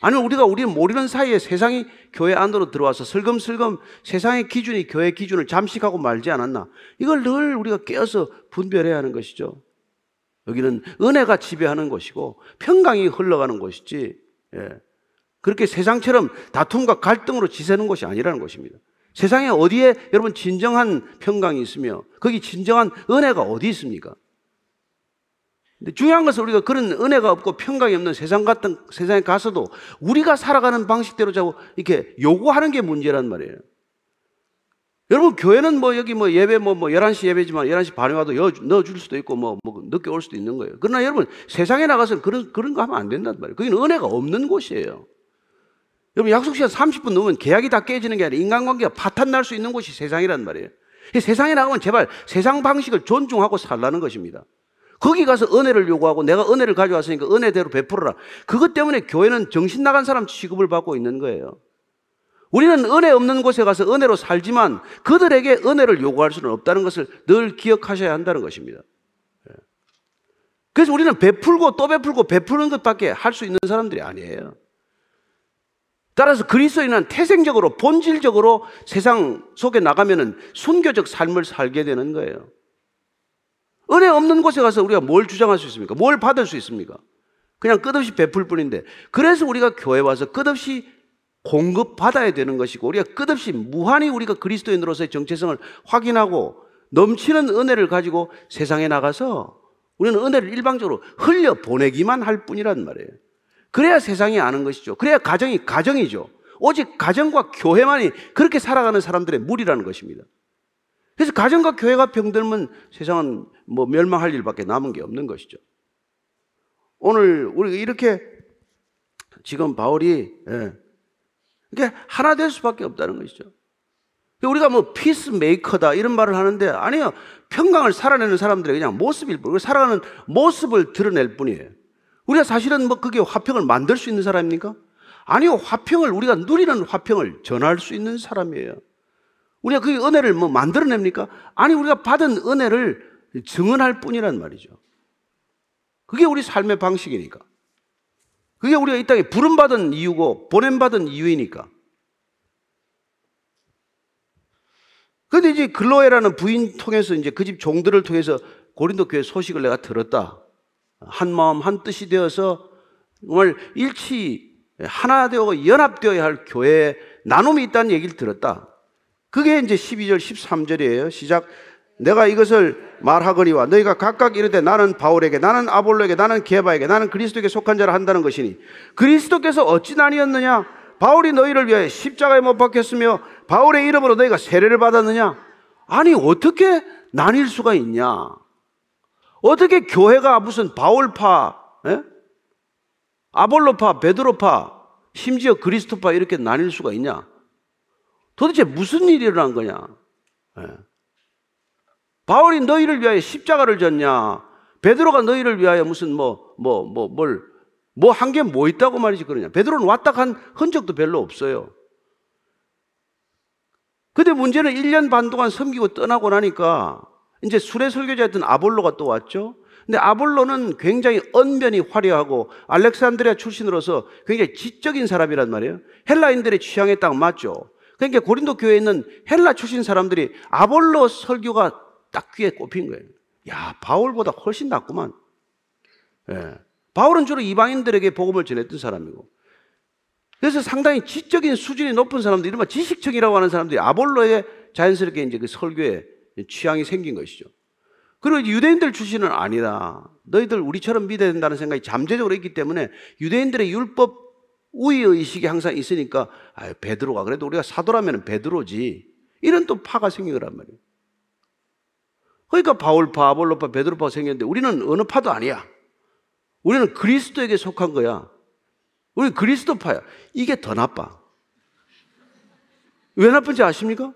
아니면 우리가 우리는 모르는 사이에 세상이 교회 안으로 들어와서 슬금슬금 세상의 기준이 교회 기준을 잠식하고 말지 않았나? 이걸 늘 우리가 깨어서 분별해야 하는 것이죠. 여기는 은혜가 지배하는 것이고 평강이 흘러가는 것이지 예. 그렇게 세상처럼 다툼과 갈등으로 지새는 것이 아니라는 것입니다. 세상에 어디에 여러분 진정한 평강이 있으며 거기 진정한 은혜가 어디 있습니까? 근데 중요한 것은 우리가 그런 은혜가 없고 평강이 없는 세상 같은 세상에 가서도 우리가 살아가는 방식대로 자꾸 이렇게 요구하는 게 문제란 말이에요. 여러분, 교회는 뭐 여기 뭐 예배 뭐, 뭐 11시 예배지만 11시 반에 와도 넣어 줄 수도 있고 뭐, 뭐 늦게 올 수도 있는 거예요. 그러나 여러분, 세상에 나가서는 그런, 그런 거 하면 안 된단 말이에요. 거기는 은혜가 없는 곳이에요. 여러분, 약속 시간 30분 넘으면 계약이 다 깨지는 게 아니라 인간관계가 파탄 날 수 있는 곳이 세상이란 말이에요. 세상에 나가면 제발 세상 방식을 존중하고 살라는 것입니다. 거기 가서 은혜를 요구하고 내가 은혜를 가져왔으니까 은혜대로 베풀어라. 그것 때문에 교회는 정신 나간 사람 취급을 받고 있는 거예요. 우리는 은혜 없는 곳에 가서 은혜로 살지만 그들에게 은혜를 요구할 수는 없다는 것을 늘 기억하셔야 한다는 것입니다. 예. 그래서 우리는 베풀고 또 베풀고 베푸는 것밖에 할 수 있는 사람들이 아니에요. 따라서 그리스도인은 태생적으로 본질적으로 세상 속에 나가면은 순교적 삶을 살게 되는 거예요. 은혜 없는 곳에 가서 우리가 뭘 주장할 수 있습니까? 뭘 받을 수 있습니까? 그냥 끝없이 베풀 뿐인데 그래서 우리가 교회 와서 끝없이 공급받아야 되는 것이고 우리가 끝없이 무한히 우리가 그리스도인으로서의 정체성을 확인하고 넘치는 은혜를 가지고 세상에 나가서 우리는 은혜를 일방적으로 흘려 보내기만 할 뿐이란 말이에요. 그래야 세상이 아는 것이죠. 그래야 가정이 가정이죠. 오직 가정과 교회만이 그렇게 살아가는 사람들의 무리라는 것입니다. 그래서 가정과 교회가 병들면 세상은 뭐 멸망할 일밖에 남은 게 없는 것이죠. 오늘 우리 이렇게 지금 바울이 예, 이게 하나 될 수밖에 없다는 것이죠. 우리가 뭐 피스메이커다 이런 말을 하는데 아니요. 평강을 살아내는 사람들의 그냥 모습일 뿐. 살아가는 모습을 드러낼 뿐이에요. 우리가 사실은 뭐 그게 화평을 만들 수 있는 사람입니까? 아니요. 화평을 우리가 누리는 화평을 전할 수 있는 사람이에요. 우리가 그 은혜를 뭐 만들어냅니까? 아니 우리가 받은 은혜를 증언할 뿐이란 말이죠. 그게 우리 삶의 방식이니까. 그게 우리가 이 땅에 부름받은 이유고 보냄받은 이유이니까. 근데 이제 글로에라는 부인 통해서 이제 그 집 종들을 통해서 고린도 교회 소식을 내가 들었다. 한 마음 한 뜻이 되어서 정말 일치 하나 되고 연합되어야 할 교회에 나눔이 있다는 얘기를 들었다. 그게 이제 12절 13절이에요. 시작 내가 이것을 말하거니와 너희가 각각 이르되 나는 바울에게 나는 아볼로에게 나는 게바에게 나는 그리스도에게 속한 자라 한다는 것이니 그리스도께서 어찌 나뉘었느냐 바울이 너희를 위해 십자가에 못 박혔으며 바울의 이름으로 너희가 세례를 받았느냐 아니 어떻게 나뉠 수가 있냐 어떻게 교회가 무슨 바울파 에? 예? 아볼로파 베드로파 심지어 그리스도파 이렇게 나뉠 수가 있냐 도대체 무슨 일이 일어난 거냐 에. 예. 바울이 너희를 위하여 십자가를 졌냐? 베드로가 너희를 위하여 무슨 뭐 뭐 뭐 뭘 뭐 한게뭐 있다고 말이지 그러냐. 베드로는 왔다 간 흔적도 별로 없어요. 근데 문제는 1년 반 동안 섬기고 떠나고 나니까 이제 수레 설교자였던 아볼로가 또 왔죠. 근데 아볼로는 굉장히 언변이 화려하고 알렉산드리아 출신으로서 굉장히 지적인 사람이란 말이에요. 헬라인들의 취향에 딱 맞죠. 그러니까 고린도 교회에 있는 헬라 출신 사람들이 아볼로 설교가 딱 귀에 꼽힌 거예요. 야, 바울보다 훨씬 낫구만. 예. 바울은 주로 이방인들에게 복음을 전했던 사람이고. 그래서 상당히 지적인 수준이 높은 사람들, 이른바 지식층이라고 하는 사람들이 아볼로에 자연스럽게 이제 그 설교에 취향이 생긴 것이죠. 그리고 유대인들 출신은 아니다. 너희들 우리처럼 믿어야 된다는 생각이 잠재적으로 있기 때문에 유대인들의 율법 우위 의식이 항상 있으니까 아, 베드로가 그래도 우리가 사도라면 베드로지. 이런 또 파가 생긴 거란 말이에요. 그러니까 바울파, 아볼로파, 베드로파 생겼는데 우리는 어느 파도 아니야. 우리는 그리스도에게 속한 거야. 우리 그리스도파야. 이게 더 나빠. 왜 나쁜지 아십니까?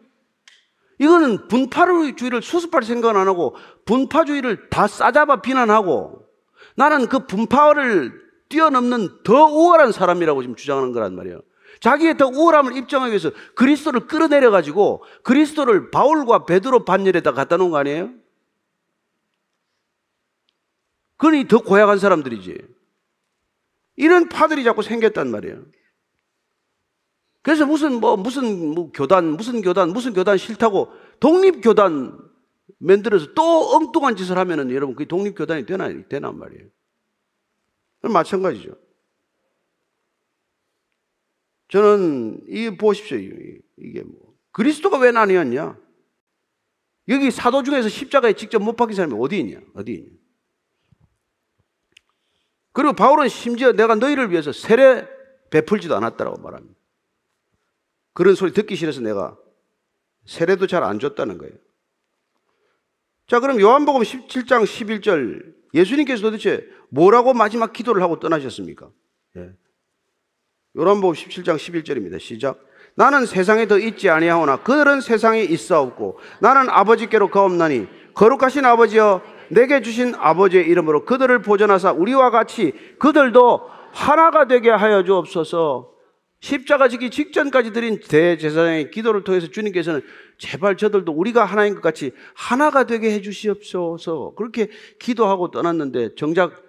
이거는 분파주의를 수습할 생각은 안 하고 분파주의를 다 싸잡아 비난하고 나는 그 분파를 뛰어넘는 더 우월한 사람이라고 지금 주장하는 거란 말이에요. 자기의 더 우월함을 입증하기 위해서 그리스도를 끌어내려 가지고 그리스도를 바울과 베드로 반열에다 갖다 놓은 거 아니에요? 그러니 더 고약한 사람들이지. 이런 파들이 자꾸 생겼단 말이에요. 그래서 무슨 뭐 무슨 뭐 교단 무슨 교단 무슨 교단 싫다고 독립 교단 만들어서 또 엉뚱한 짓을 하면은 여러분 그 독립 교단이 되나 되난 말이에요. 마찬가지죠. 저는 이 보십시오 이게 뭐 그리스도가 왜 나뉘었냐? 여기 사도 중에서 십자가에 직접 못 박힌 사람이 어디 있냐? 어디 있냐? 그리고 바울은 심지어 내가 너희를 위해서 세례 베풀지도 않았다라고 말합니다. 그런 소리 듣기 싫어서 내가 세례도 잘 안 줬다는 거예요. 자, 그럼 요한복음 17장 11절 예수님께서 도대체 뭐라고 마지막 기도를 하고 떠나셨습니까? 예. 요한복음 17장 11절입니다. 시작. 나는 세상에 더 있지 아니하오나 그들은 세상에 있사옵고 나는 아버지께로 가옵나니 거룩하신 아버지여 내게 주신 아버지의 이름으로 그들을 보존하사 우리와 같이 그들도 하나가 되게 하여 주옵소서. 십자가 지기 직전까지 드린 대제사장의 기도를 통해서 주님께서는 제발 저들도 우리가 하나인 것 같이 하나가 되게 해 주시옵소서. 그렇게 기도하고 떠났는데 정작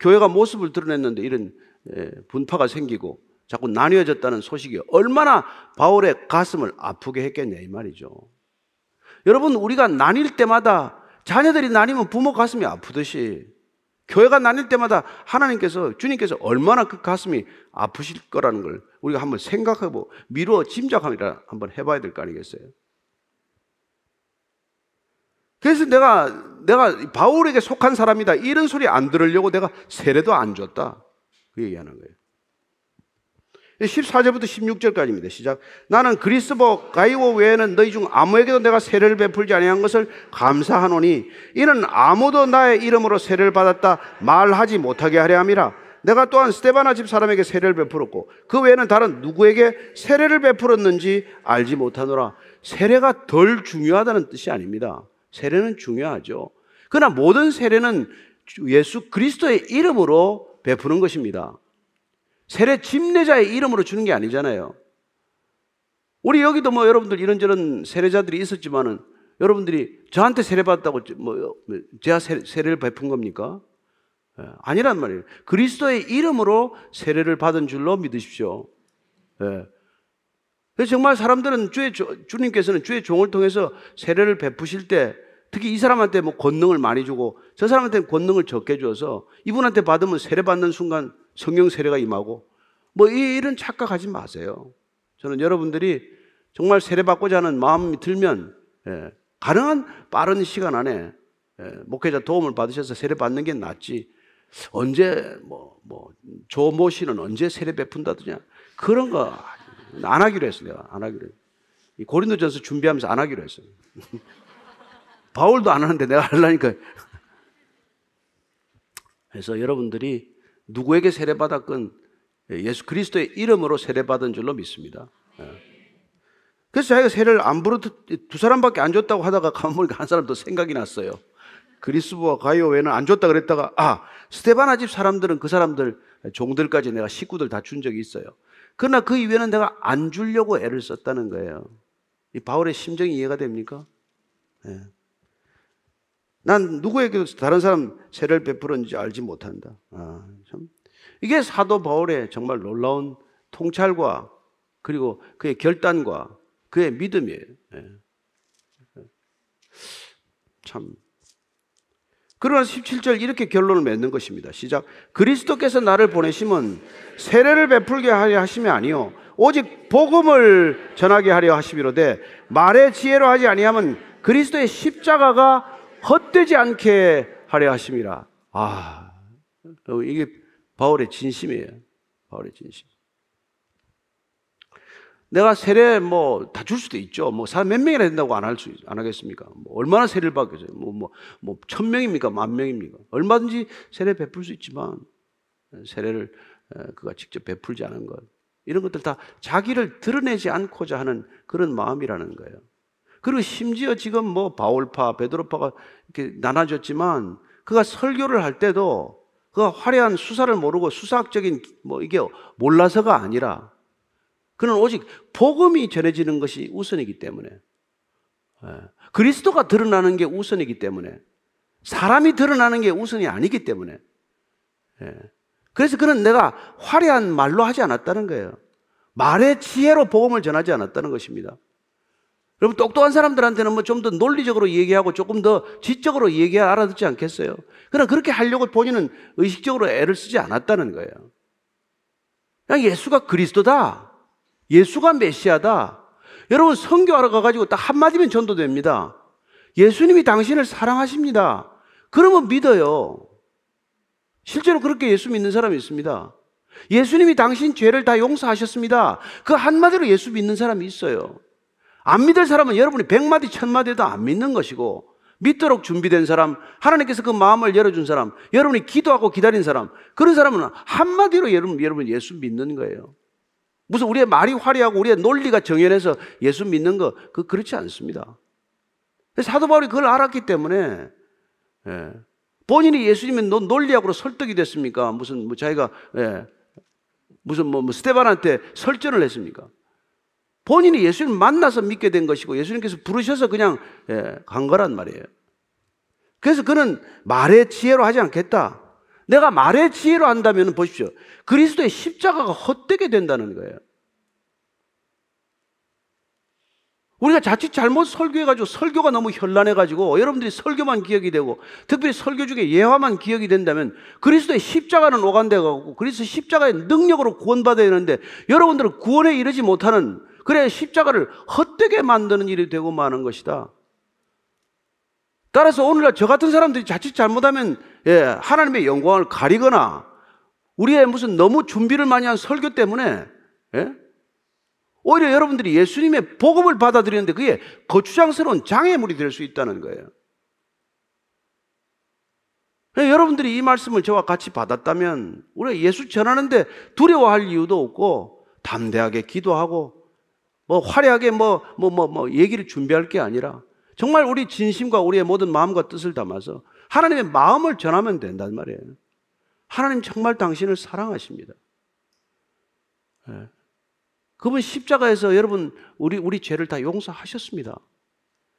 교회가 모습을 드러냈는데 이런 예, 분파가 생기고 자꾸 나뉘어졌다는 소식이 얼마나 바울의 가슴을 아프게 했겠냐 이 말이죠. 여러분 우리가 나뉠 때마다 자녀들이 나뉘면 부모 가슴이 아프듯이 교회가 나뉠 때마다 하나님께서 주님께서 얼마나 그 가슴이 아프실 거라는 걸 우리가 한번 생각하고 미루어 짐작하리라 한번 해봐야 될 거 아니겠어요? 그래서 내가 내가 바울에게 속한 사람이다 이런 소리 안 들으려고 내가 세례도 안 줬다 그 얘기하는 거예요. 14절부터 16절까지입니다. 시작. 나는 그리스도 가이오 외에는 너희 중 아무에게도 내가 세례를 베풀지 아니한 것을 감사하노니 이는 아무도 나의 이름으로 세례를 받았다 말하지 못하게 하려 함이라. 내가 또한 스테바나 집 사람에게 세례를 베풀었고 그 외에는 다른 누구에게 세례를 베풀었는지 알지 못하노라. 세례가 덜 중요하다는 뜻이 아닙니다. 세례는 중요하죠. 그러나 모든 세례는 예수 그리스도의 이름으로 베푸는 것입니다. 세례 집례자의 이름으로 주는 게 아니잖아요. 우리 여기도 뭐 여러분들 이런저런 세례자들이 있었지만은 여러분들이 저한테 세례 받았다고 뭐 제가 세례를 베푼 겁니까? 예, 아니란 말이에요. 그리스도의 이름으로 세례를 받은 줄로 믿으십시오. 예. 정말 사람들은 주의 주님께서는 주의 종을 통해서 세례를 베푸실 때 특히 이 사람한테 뭐 권능을 많이 주고 저 사람한테 권능을 적게 줘서 이분한테 받으면 세례 받는 순간 성령 세례가 임하고 뭐 이런 착각하지 마세요. 저는 여러분들이 정말 세례 받고자 하는 마음이 들면 예, 가능한 빠른 시간 안에 예, 목회자 도움을 받으셔서 세례 받는 게 낫지. 언제 뭐 뭐 조모 씨는 언제 세례 베푼다더냐 그런 거 안 하기로 했어요. 내가 안 하기로. 이 고린도전서 준비하면서 안 하기로 했어요. 바울도 안 하는데 내가 하려니까. 그래서 여러분들이 누구에게 세례받았건 예수 그리스도의 이름으로 세례받은 줄로 믿습니다. 예. 그래서 자기가 세례를 안 부르 두 사람밖에 안 줬다고 하다가 가만 보니까 한 사람 더 생각이 났어요. 그리스부와 가이오 외에는 안 줬다 그랬다가 아 스테바나 집 사람들은 그 사람들 종들까지 내가 식구들 다 준 적이 있어요. 그러나 그 이외에는 내가 안 주려고 애를 썼다는 거예요. 이 바울의 심정이 이해가 됩니까? 네. 난 누구에게도 다른 사람 세를 베풀었는지 알지 못한다. 아, 참. 이게 사도 바울의 정말 놀라운 통찰과 그리고 그의 결단과 그의 믿음이에요. 네. 참. 그러나 17절 이렇게 결론을 맺는 것입니다. 시작. 그리스도께서 나를 보내심은 세례를 베풀게 하려 하심이 아니요 오직 복음을 전하게 하려 하심이로되 말의 지혜로 하지 아니하면 그리스도의 십자가가 헛되지 않게 하려 하심이라. 아, 이게 바울의 진심이에요. 바울의 진심. 내가 세례 뭐 다 줄 수도 있죠. 뭐 사람 몇 명이나 된다고 안 할 수, 안 하겠습니까? 뭐 얼마나 세례를 받겠어요? 뭐, 뭐, 뭐, 천 명입니까? 만 명입니까? 얼마든지 세례 베풀 수 있지만, 세례를 그가 직접 베풀지 않은 것. 이런 것들 다 자기를 드러내지 않고자 하는 그런 마음이라는 거예요. 그리고 심지어 지금 뭐 바울파, 베드로파가 이렇게 나눠졌지만 그가 설교를 할 때도 그가 화려한 수사를 모르고 수사학적인 뭐 이게 몰라서가 아니라 그는 오직 복음이 전해지는 것이 우선이기 때문에 예. 그리스도가 드러나는 게 우선이기 때문에 사람이 드러나는 게 우선이 아니기 때문에 예. 그래서 그는 내가 화려한 말로 하지 않았다는 거예요. 말의 지혜로 복음을 전하지 않았다는 것입니다. 여러분 똑똑한 사람들한테는 뭐 좀 더 논리적으로 얘기하고 조금 더 지적으로 얘기 알아듣지 않겠어요? 그러나 그렇게 하려고 본인은 의식적으로 애를 쓰지 않았다는 거예요. 그냥 예수가 그리스도다. 예수가 메시아다. 여러분 성교하러 가가지고 딱 한마디면 전도됩니다. 예수님이 당신을 사랑하십니다. 그러면 믿어요. 실제로 그렇게 예수 믿는 사람이 있습니다. 예수님이 당신 죄를 다 용서하셨습니다. 그 한마디로 예수 믿는 사람이 있어요. 안 믿을 사람은 여러분이 백마디, 천마디도 안 믿는 것이고, 믿도록 준비된 사람, 하나님께서 그 마음을 열어준 사람, 여러분이 기도하고 기다린 사람, 그런 사람은 한마디로 여러분, 여러분 예수 믿는 거예요. 무슨 우리의 말이 화려하고 우리의 논리가 정연해서 예수 믿는 거, 그, 그렇지 않습니다. 사도 바울이 그걸 알았기 때문에, 예. 본인이 예수님의 논리학으로 설득이 됐습니까? 무슨, 뭐 자기가, 예. 무슨 뭐, 뭐 스테반한테 설전을 했습니까? 본인이 예수님 만나서 믿게 된 것이고 예수님께서 부르셔서 그냥 예, 간 거란 말이에요. 그래서 그는 말의 지혜로 하지 않겠다. 내가 말의 지혜로 한다면 보십시오. 그리스도의 십자가가 헛되게 된다는 거예요. 우리가 자칫 잘못 설교해가지고 설교가 너무 현란해가지고 여러분들이 설교만 기억이 되고 특별히 설교 중에 예화만 기억이 된다면 그리스도의 십자가는 오간되고 그리스도 십자가의 능력으로 구원받아야 되는데 여러분들은 구원에 이르지 못하는 그래 십자가를 헛되게 만드는 일이 되고 마는 것이다. 따라서 오늘날 저 같은 사람들이 자칫 잘못하면 예, 하나님의 영광을 가리거나 우리의 무슨 너무 준비를 많이 한 설교 때문에 예? 오히려 여러분들이 예수님의 복음을 받아들이는데 그게 거추장스러운 장애물이 될 수 있다는 거예요. 여러분들이 이 말씀을 저와 같이 받았다면 우리가 예수 전하는데 두려워할 이유도 없고 담대하게 기도하고 뭐 화려하게 뭐, 뭐, 뭐, 뭐 얘기를 준비할 게 아니라 정말 우리 진심과 우리의 모든 마음과 뜻을 담아서 하나님의 마음을 전하면 된단 말이에요. 하나님 정말 당신을 사랑하십니다. 네. 그분 십자가에서 여러분 우리 우리 죄를 다 용서하셨습니다.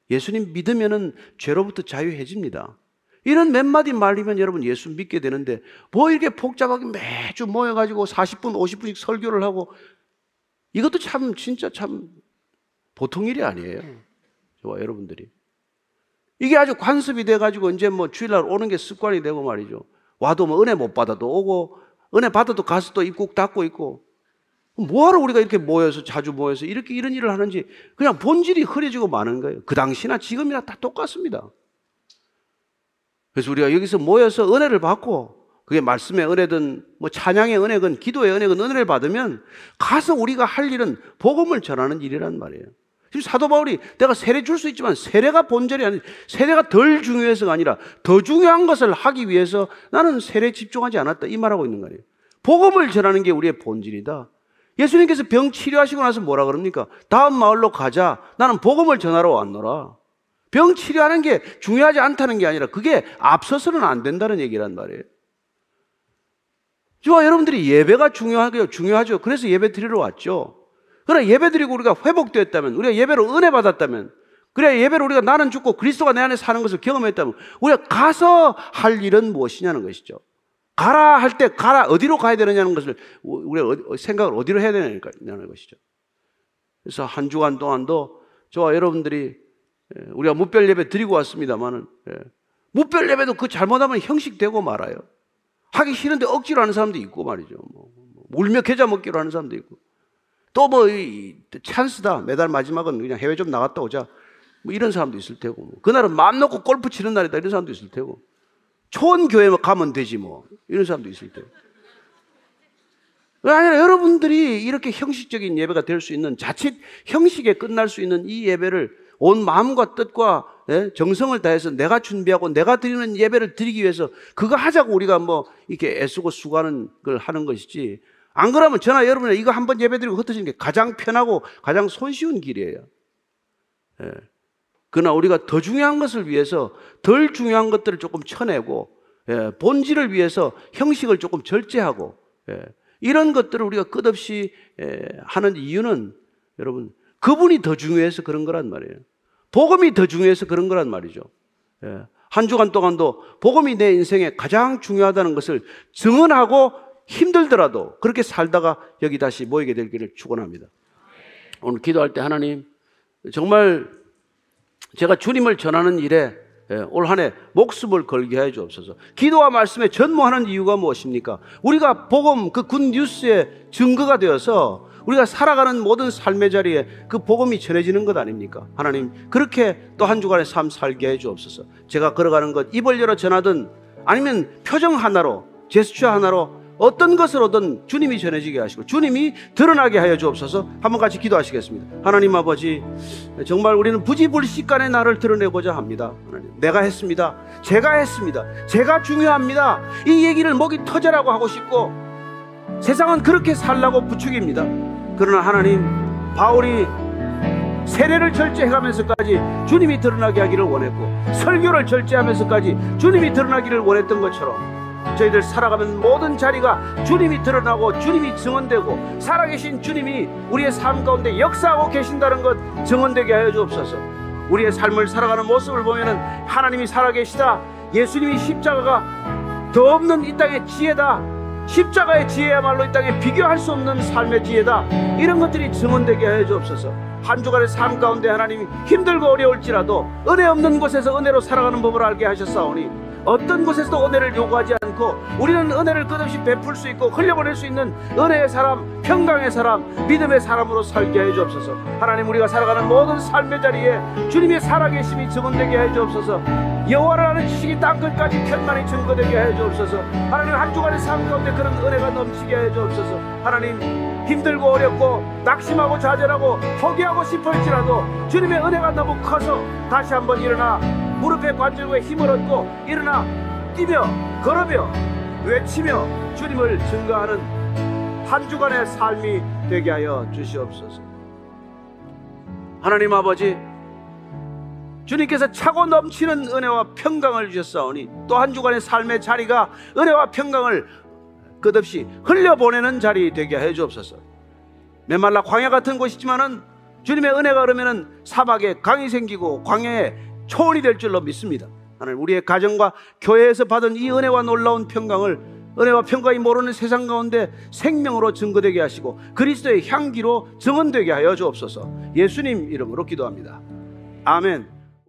예수님 믿으면은 죄로부터 자유해집니다. 이런 몇 마디 말이면 여러분 예수 믿게 되는데 뭐 이렇게 복잡하게 매주 모여가지고 40분, 50분씩 설교를 하고 이것도 참 진짜 참 보통 일이 아니에요. 저와 여러분들이. 이게 아주 관습이 돼가지고 이제 뭐 주일날 오는 게 습관이 되고 말이죠. 와도 뭐 은혜 못 받아도 오고 은혜 받아도 가서 또 입국 닫고 있고 뭐하러 우리가 이렇게 모여서 자주 모여서 이렇게 이런 일을 하는지 그냥 본질이 흐려지고 마는 거예요. 그 당시나 지금이나 다 똑같습니다. 그래서 우리가 여기서 모여서 은혜를 받고 그게 말씀의 은혜든 뭐 찬양의 은혜든 기도의 은혜든 은혜를 받으면 가서 우리가 할 일은 복음을 전하는 일이란 말이에요. 사도 바울이 내가 세례 줄 수 있지만 세례가 본절이 아니 세례가 덜 중요해서가 아니라 더 중요한 것을 하기 위해서 나는 세례 집중하지 않았다 이 말하고 있는 거예요. 복음을 전하는 게 우리의 본질이다. 예수님께서 병 치료하시고 나서 뭐라 그럽니까? 다음 마을로 가자. 나는 복음을 전하러 왔노라. 병 치료하는 게 중요하지 않다는 게 아니라 그게 앞서서는 안 된다는 얘기란 말이에요. 저와 여러분들이 예배가 중요하고요. 중요하죠. 그래서 예배 드리러 왔죠. 그러나 예배 드리고 우리가 회복되었다면, 우리가 예배로 은혜 받았다면, 그래 예배로 우리가 나는 죽고 그리스도가 내 안에 사는 것을 경험했다면, 우리가 가서 할 일은 무엇이냐는 것이죠. 가라 할 때 가라 어디로 가야 되느냐는 것을 우리가 생각을 어디로 해야 되느냐는 것이죠. 그래서 한 주간 동안도 저와 여러분들이 우리가 무별 예배 드리고 왔습니다만은 무별 예배도 그 잘못하면 형식되고 말아요. 하기 싫은데 억지로 하는 사람도 있고 말이죠. 뭐, 울며 계좌 먹기로 하는 사람도 있고. 또 뭐, 찬스다. 매달 마지막은 그냥 해외 좀 나갔다 오자. 뭐 이런 사람도 있을 테고. 뭐. 그날은 마음 놓고 골프 치는 날이다. 이런 사람도 있을 테고. 초원 교회 가면 되지 뭐. 이런 사람도 있을 테고. 아니라 여러분들이 이렇게 형식적인 예배가 될 수 있는 자칫 형식에 끝날 수 있는 이 예배를 온 마음과 뜻과 예? 정성을 다해서 내가 준비하고 내가 드리는 예배를 드리기 위해서 그거 하자고 우리가 뭐 이렇게 애쓰고 수고하는 걸 하는 것이지. 안 그러면 저나 여러분이 이거 한 번 예배 드리고 흩어지는 게 가장 편하고 가장 손쉬운 길이에요. 예. 그러나 우리가 더 중요한 것을 위해서 덜 중요한 것들을 조금 쳐내고 예. 본질을 위해서 형식을 조금 절제하고 예. 이런 것들을 우리가 끝없이 예, 하는 이유는 여러분 그분이 더 중요해서 그런 거란 말이에요. 복음이 더 중요해서 그런 거란 말이죠. 예. 한 주간 동안도 복음이 내 인생에 가장 중요하다는 것을 증언하고 힘들더라도 그렇게 살다가 여기 다시 모이게 되기를 축원합니다. 오늘 기도할 때 하나님 정말 제가 주님을 전하는 일에 예, 올한해 목숨을 걸게 해 주옵소서. 기도와 말씀에 전무하는 이유가 무엇입니까? 우리가 복음 그굿 뉴스의 증거가 되어서 우리가 살아가는 모든 삶의 자리에 그 복음이 전해지는 것 아닙니까? 하나님, 그렇게 또 한 주간의 삶 살게 해 주옵소서. 제가 걸어가는 것, 입을 열어 전하든 아니면 표정 하나로, 제스처 하나로 어떤 것으로든 주님이 전해지게 하시고 주님이 드러나게 하여 주옵소서 한번 같이 기도하시겠습니다. 하나님 아버지, 정말 우리는 부지불식간에 나를 드러내고자 합니다. 하나님, 내가 했습니다. 제가 했습니다. 제가 중요합니다. 이 얘기를 목이 터져라고 하고 싶고 세상은 그렇게 살라고 부축입니다. 그러나 하나님 바울이 세례를 절제해가면서까지 주님이 드러나게 하기를 원했고 설교를 절제하면서까지 주님이 드러나기를 원했던 것처럼 저희들 살아가는 모든 자리가 주님이 드러나고 주님이 증언되고 살아계신 주님이 우리의 삶 가운데 역사하고 계신다는 것 증언되게 하여 주옵소서. 우리의 삶을 살아가는 모습을 보면은 하나님이 살아계시다. 예수님이 십자가가 더 없는 이 땅의 지혜다. 십자가의 지혜야말로 이 땅에 비교할 수 없는 삶의 지혜다. 이런 것들이 증언되게 해 주옵소서. 한 주간의 삶 가운데 하나님이 힘들고 어려울지라도 은혜 없는 곳에서 은혜로 살아가는 법을 알게 하셨사오니 어떤 곳에서도 은혜를 요구하지 않고 우리는 은혜를 끝없이 베풀 수 있고 흘려보낼 수 있는 은혜의 사람, 평강의 사람, 믿음의 사람으로 살게 해 주옵소서. 하나님 우리가 살아가는 모든 삶의 자리에 주님의 살아계심이 증언되게 해 주옵소서. 여호와를 아는 지식이 땅끝까지 편만히 증거되게 해 주옵소서. 하나님 한 주간의 삶 가운데 그런 은혜가 넘치게 해 주옵소서. 하나님 힘들고 어렵고 낙심하고 좌절하고 포기하고 싶을지라도 주님의 은혜가 너무 커서 다시 한번 일어나 무릎에 관절에 힘을 얻고 일어나 뛰며 걸으며 외치며 주님을 증거하는 한 주간의 삶이 되게 하여 주시옵소서. 하나님 아버지 주님께서 차고 넘치는 은혜와 평강을 주셨사오니 또 한 주간의 삶의 자리가 은혜와 평강을 끝없이 흘려보내는 자리 되게 해 주옵소서. 메말라 광야 같은 곳이지만은 주님의 은혜가 흐르면은 사막에 강이 생기고 광야에 초원이 될 줄로 믿습니다. 하나님 우리의 가정과 교회에서 받은 이 은혜와 놀라운 평강을 은혜와 평강이 모르는 세상 가운데 생명으로 증거되게 하시고 그리스도의 향기로 증언되게 하여 주옵소서. 예수님 이름으로 기도합니다. 아멘.